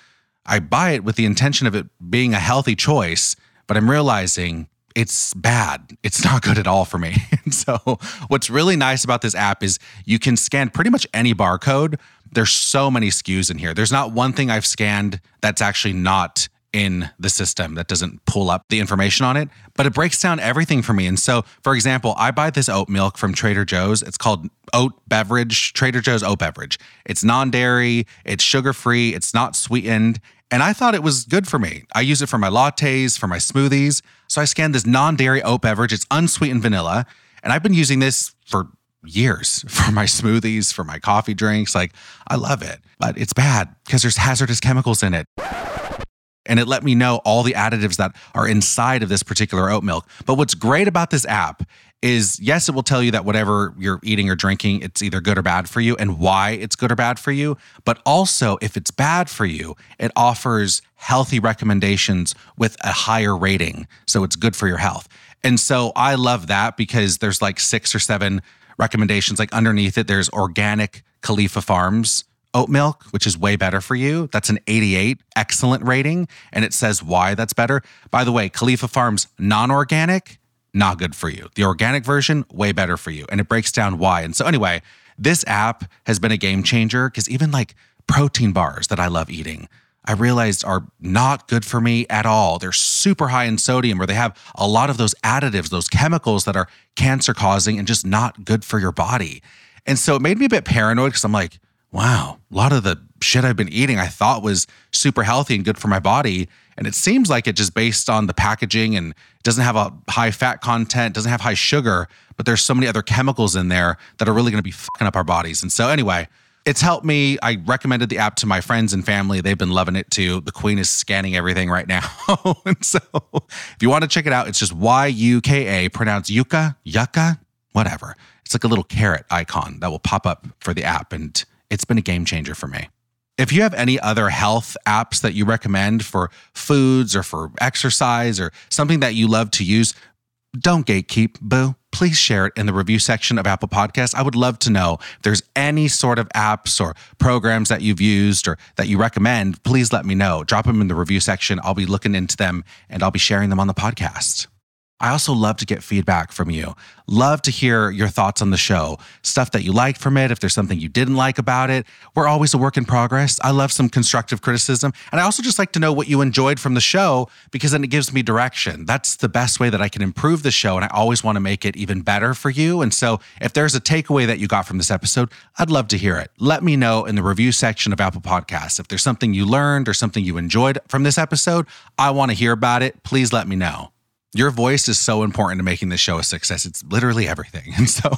I buy it with the intention of it being a healthy choice, but I'm realizing it's bad. It's not good at all for me. And so, what's really nice about this app is you can scan pretty much any barcode. There's so many SKUs in here. There's not one thing I've scanned that's actually not in the system that doesn't pull up the information on it, but it breaks down everything for me. And so, for example, I buy this oat milk from Trader Joe's. It's called Oat Beverage, Trader Joe's Oat Beverage. It's non dairy, it's sugar free, it's not sweetened, and I thought it was good for me. I use it for my lattes, for my smoothies. So I scanned this non dairy oat beverage. It's unsweetened vanilla. And I've been using this for years for my smoothies, for my coffee drinks. Like, I love it, but it's bad because there's hazardous chemicals in it and it let me know all the additives that are inside of this particular oat milk. But what's great about this app is yes, it will tell you that whatever you're eating or drinking, it's either good or bad for you and why it's good or bad for you. But also, if it's bad for you, it offers healthy recommendations with a higher rating. So it's good for your health. And so I love that because there's like six or seven recommendations. Like underneath it, there's organic Khalifa Farms oat milk, which is way better for you. That's an 88, excellent rating. And it says why that's better. By the way, Khalifa Farms non organic, not good for you. The organic version, way better for you. And it breaks down why. And so, anyway, this app has been a game changer because even like protein bars that I love eating, I realized are not good for me at all. They're super high in sodium, or they have a lot of those additives, those chemicals that are cancer causing and just not good for your body. And so it made me a bit paranoid because I'm like, wow, a lot of the shit I've been eating I thought was super healthy and good for my body. And it seems like it just based on the packaging and doesn't have a high fat content, doesn't have high sugar, but there's so many other chemicals in there that are really going to be fucking up our bodies. And so, anyway, it's helped me. I recommended the app to my friends and family. They've been loving it too. The queen is scanning everything right now. and so, if you want to check it out, it's just Y U K A, pronounced Yuka, Yucca, whatever. It's like a little carrot icon that will pop up for the app. And it's been a game changer for me. If you have any other health apps that you recommend for foods or for exercise or something that you love to use, don't gatekeep, boo. Please share it in the review section of Apple Podcasts. I would love to know if there's any sort of apps or programs that you've used or that you recommend. Please let me know. Drop them in the review section. I'll be looking into them and I'll be sharing them on the podcast. I also love to get feedback from you. Love to hear your thoughts on the show, stuff that you liked from it, if there's something you didn't like about it. We're always a work in progress. I love some constructive criticism. And I also just like to know what you enjoyed from the show because then it gives me direction. That's the best way that I can improve the show. And I always want to make it even better for you. And so if there's a takeaway that you got from this episode, I'd love to hear it. Let me know in the review section of Apple Podcasts. If there's something you learned or something you enjoyed from this episode, I want to hear about it. Please let me know. Your voice is so important to making this show a success. It's literally everything. And so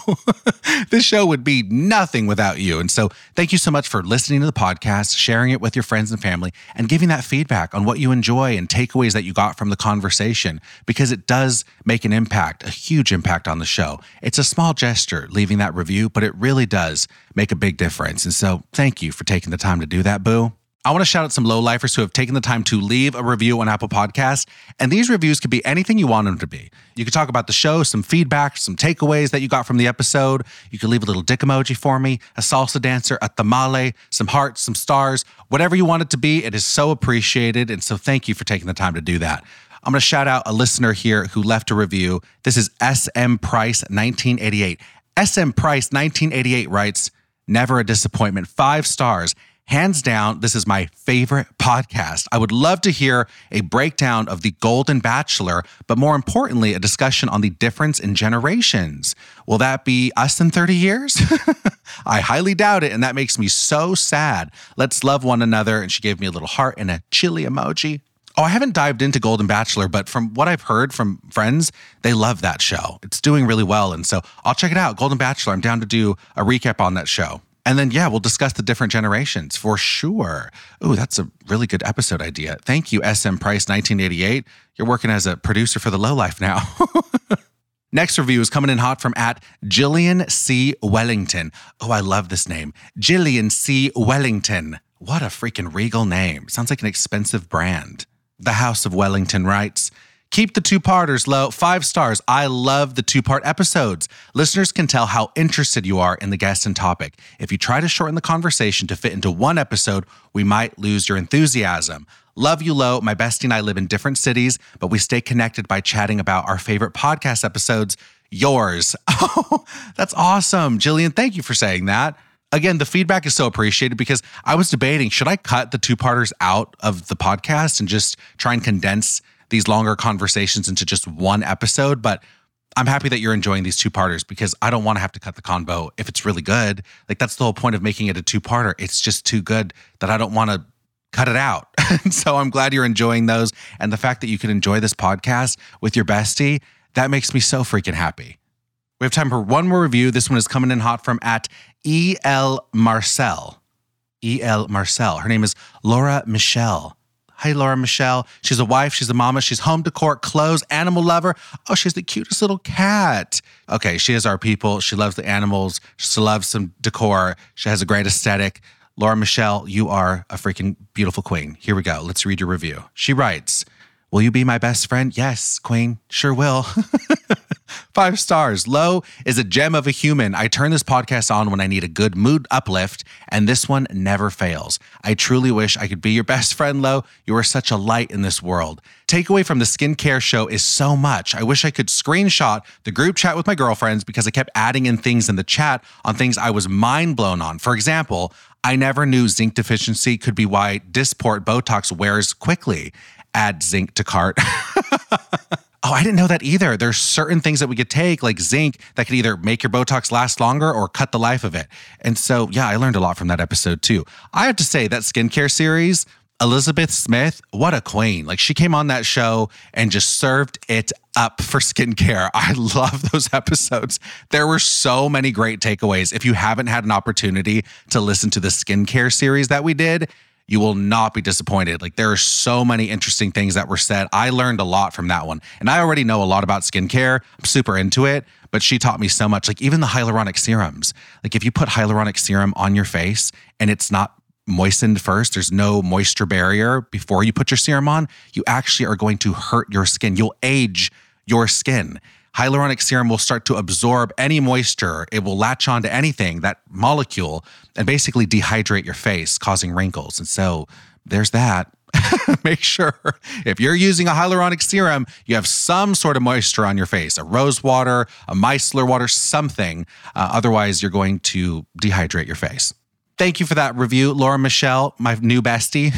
this show would be nothing without you. And so thank you so much for listening to the podcast, sharing it with your friends and family, and giving that feedback on what you enjoy and takeaways that you got from the conversation, because it does make an impact, a huge impact on the show. It's a small gesture leaving that review, but it really does make a big difference. And so thank you for taking the time to do that, Boo. I want to shout out some Lo Lifers who have taken the time to leave a review on Apple Podcasts. And these reviews could be anything you want them to be. You could talk about the show, some feedback, some takeaways that you got from the episode. You could leave a little dick emoji for me, a salsa dancer, a tamale, some hearts, some stars, whatever you want it to be. It is so appreciated. And so thank you for taking the time to do that. I'm going to shout out a listener here who left a review. This is SM Price 1988. SM Price 1988 writes, Never a disappointment. Five stars. Hands down, this is my favorite podcast. I would love to hear a breakdown of the Golden Bachelor, but more importantly, a discussion on the difference in generations. Will that be us in 30 years? I highly doubt it, and that makes me so sad. Let's love one another. And she gave me a little heart and a chili emoji. Oh, I haven't dived into Golden Bachelor, but from what I've heard from friends, they love that show. It's doing really well. And so I'll check it out. Golden Bachelor. I'm down to do a recap on that show. And then, yeah, we'll discuss the different generations for sure. Ooh, that's a really good episode idea. Thank you, SM Price 1988. You're working as a producer for the Lo Life now. Next review is coming in hot from at Jillian C. Wellington. Oh, I love this name. Jillian C. Wellington. What a freaking regal name. Sounds like an expensive brand. The House of Wellington writes, Keep the two parters low. Five stars. I love the two part episodes. Listeners can tell how interested you are in the guest and topic. If you try to shorten the conversation to fit into one episode, we might lose your enthusiasm. Love you, Lo. My bestie and I live in different cities, but we stay connected by chatting about our favorite podcast episodes. Yours. Oh, that's awesome. Jillian, thank you for saying that. Again, the feedback is so appreciated because I was debating should I cut the two parters out of the podcast and just try and condense these longer conversations into just one episode, but I'm happy that you're enjoying these two parters because I don't want to have to cut the convo if it's really good. Like that's the whole point of making it a two parter. It's just too good that I don't want to cut it out. so I'm glad you're enjoying those. And the fact that you can enjoy this podcast with your bestie, that makes me so freaking happy. We have time for one more review. This one is coming in hot from at E.L. Marcel. E.L. Marcel. Her name is Laura Michelle. Hey, Laura Michelle. She's a wife. She's a mama. She's home decor, clothes, animal lover. Oh, she's the cutest little cat. Okay, she is our people. She loves the animals. She loves some decor. She has a great aesthetic. Laura Michelle, you are a freaking beautiful queen. Here we go. Let's read your review. She writes, Will you be my best friend? Yes, queen. Sure will. Five stars. Lo is a gem of a human. I turn this podcast on when I need a good mood uplift, and this one never fails. I truly wish I could be your best friend, Lo. You are such a light in this world. Takeaway from the skincare show is so much. I wish I could screenshot the group chat with my girlfriends because I kept adding in things in the chat on things I was mind blown on. For example, I never knew zinc deficiency could be why Dysport Botox wears quickly. Add zinc to cart. Oh, I didn't know that either. There's certain things that we could take, like zinc, that could either make your Botox last longer or cut the life of it. And so, yeah, I learned a lot from that episode too. I have to say, that skincare series, Elizabeth Smith, what a queen. Like she came on that show and just served it up for skincare. I love those episodes. There were so many great takeaways. If you haven't had an opportunity to listen to the skincare series that we did, you will not be disappointed. Like there are so many interesting things that were said. I learned a lot from that one. And I already know a lot about skincare. I'm super into it, but she taught me so much. Like even the hyaluronic serums. Like if you put hyaluronic serum on your face and it's not moistened first, there's no moisture barrier before you put your serum on, you actually are going to hurt your skin. You'll age your skin hyaluronic serum will start to absorb any moisture. It will latch onto anything, that molecule, and basically dehydrate your face, causing wrinkles. And so there's that. make sure if you're using a hyaluronic serum, you have some sort of moisture on your face, a rose water, a micellar water, something. Uh, otherwise, you're going to dehydrate your face. Thank you for that review, Laura Michelle, my new bestie.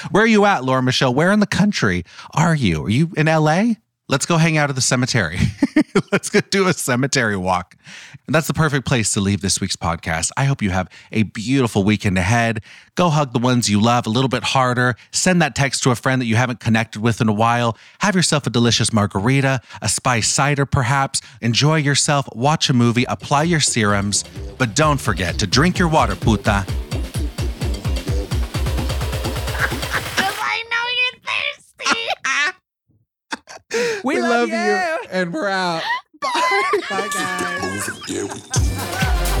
Where are you at, Laura Michelle? Where in the country are you? Are you in LA? Let's go hang out at the cemetery. Let's go do a cemetery walk. And that's the perfect place to leave this week's podcast. I hope you have a beautiful weekend ahead. Go hug the ones you love a little bit harder. Send that text to a friend that you haven't connected with in a while. Have yourself a delicious margarita, a spice cider perhaps. Enjoy yourself, watch a movie, apply your serums. But don't forget to drink your water, puta. We, love, you. and we're out. Bye, guys.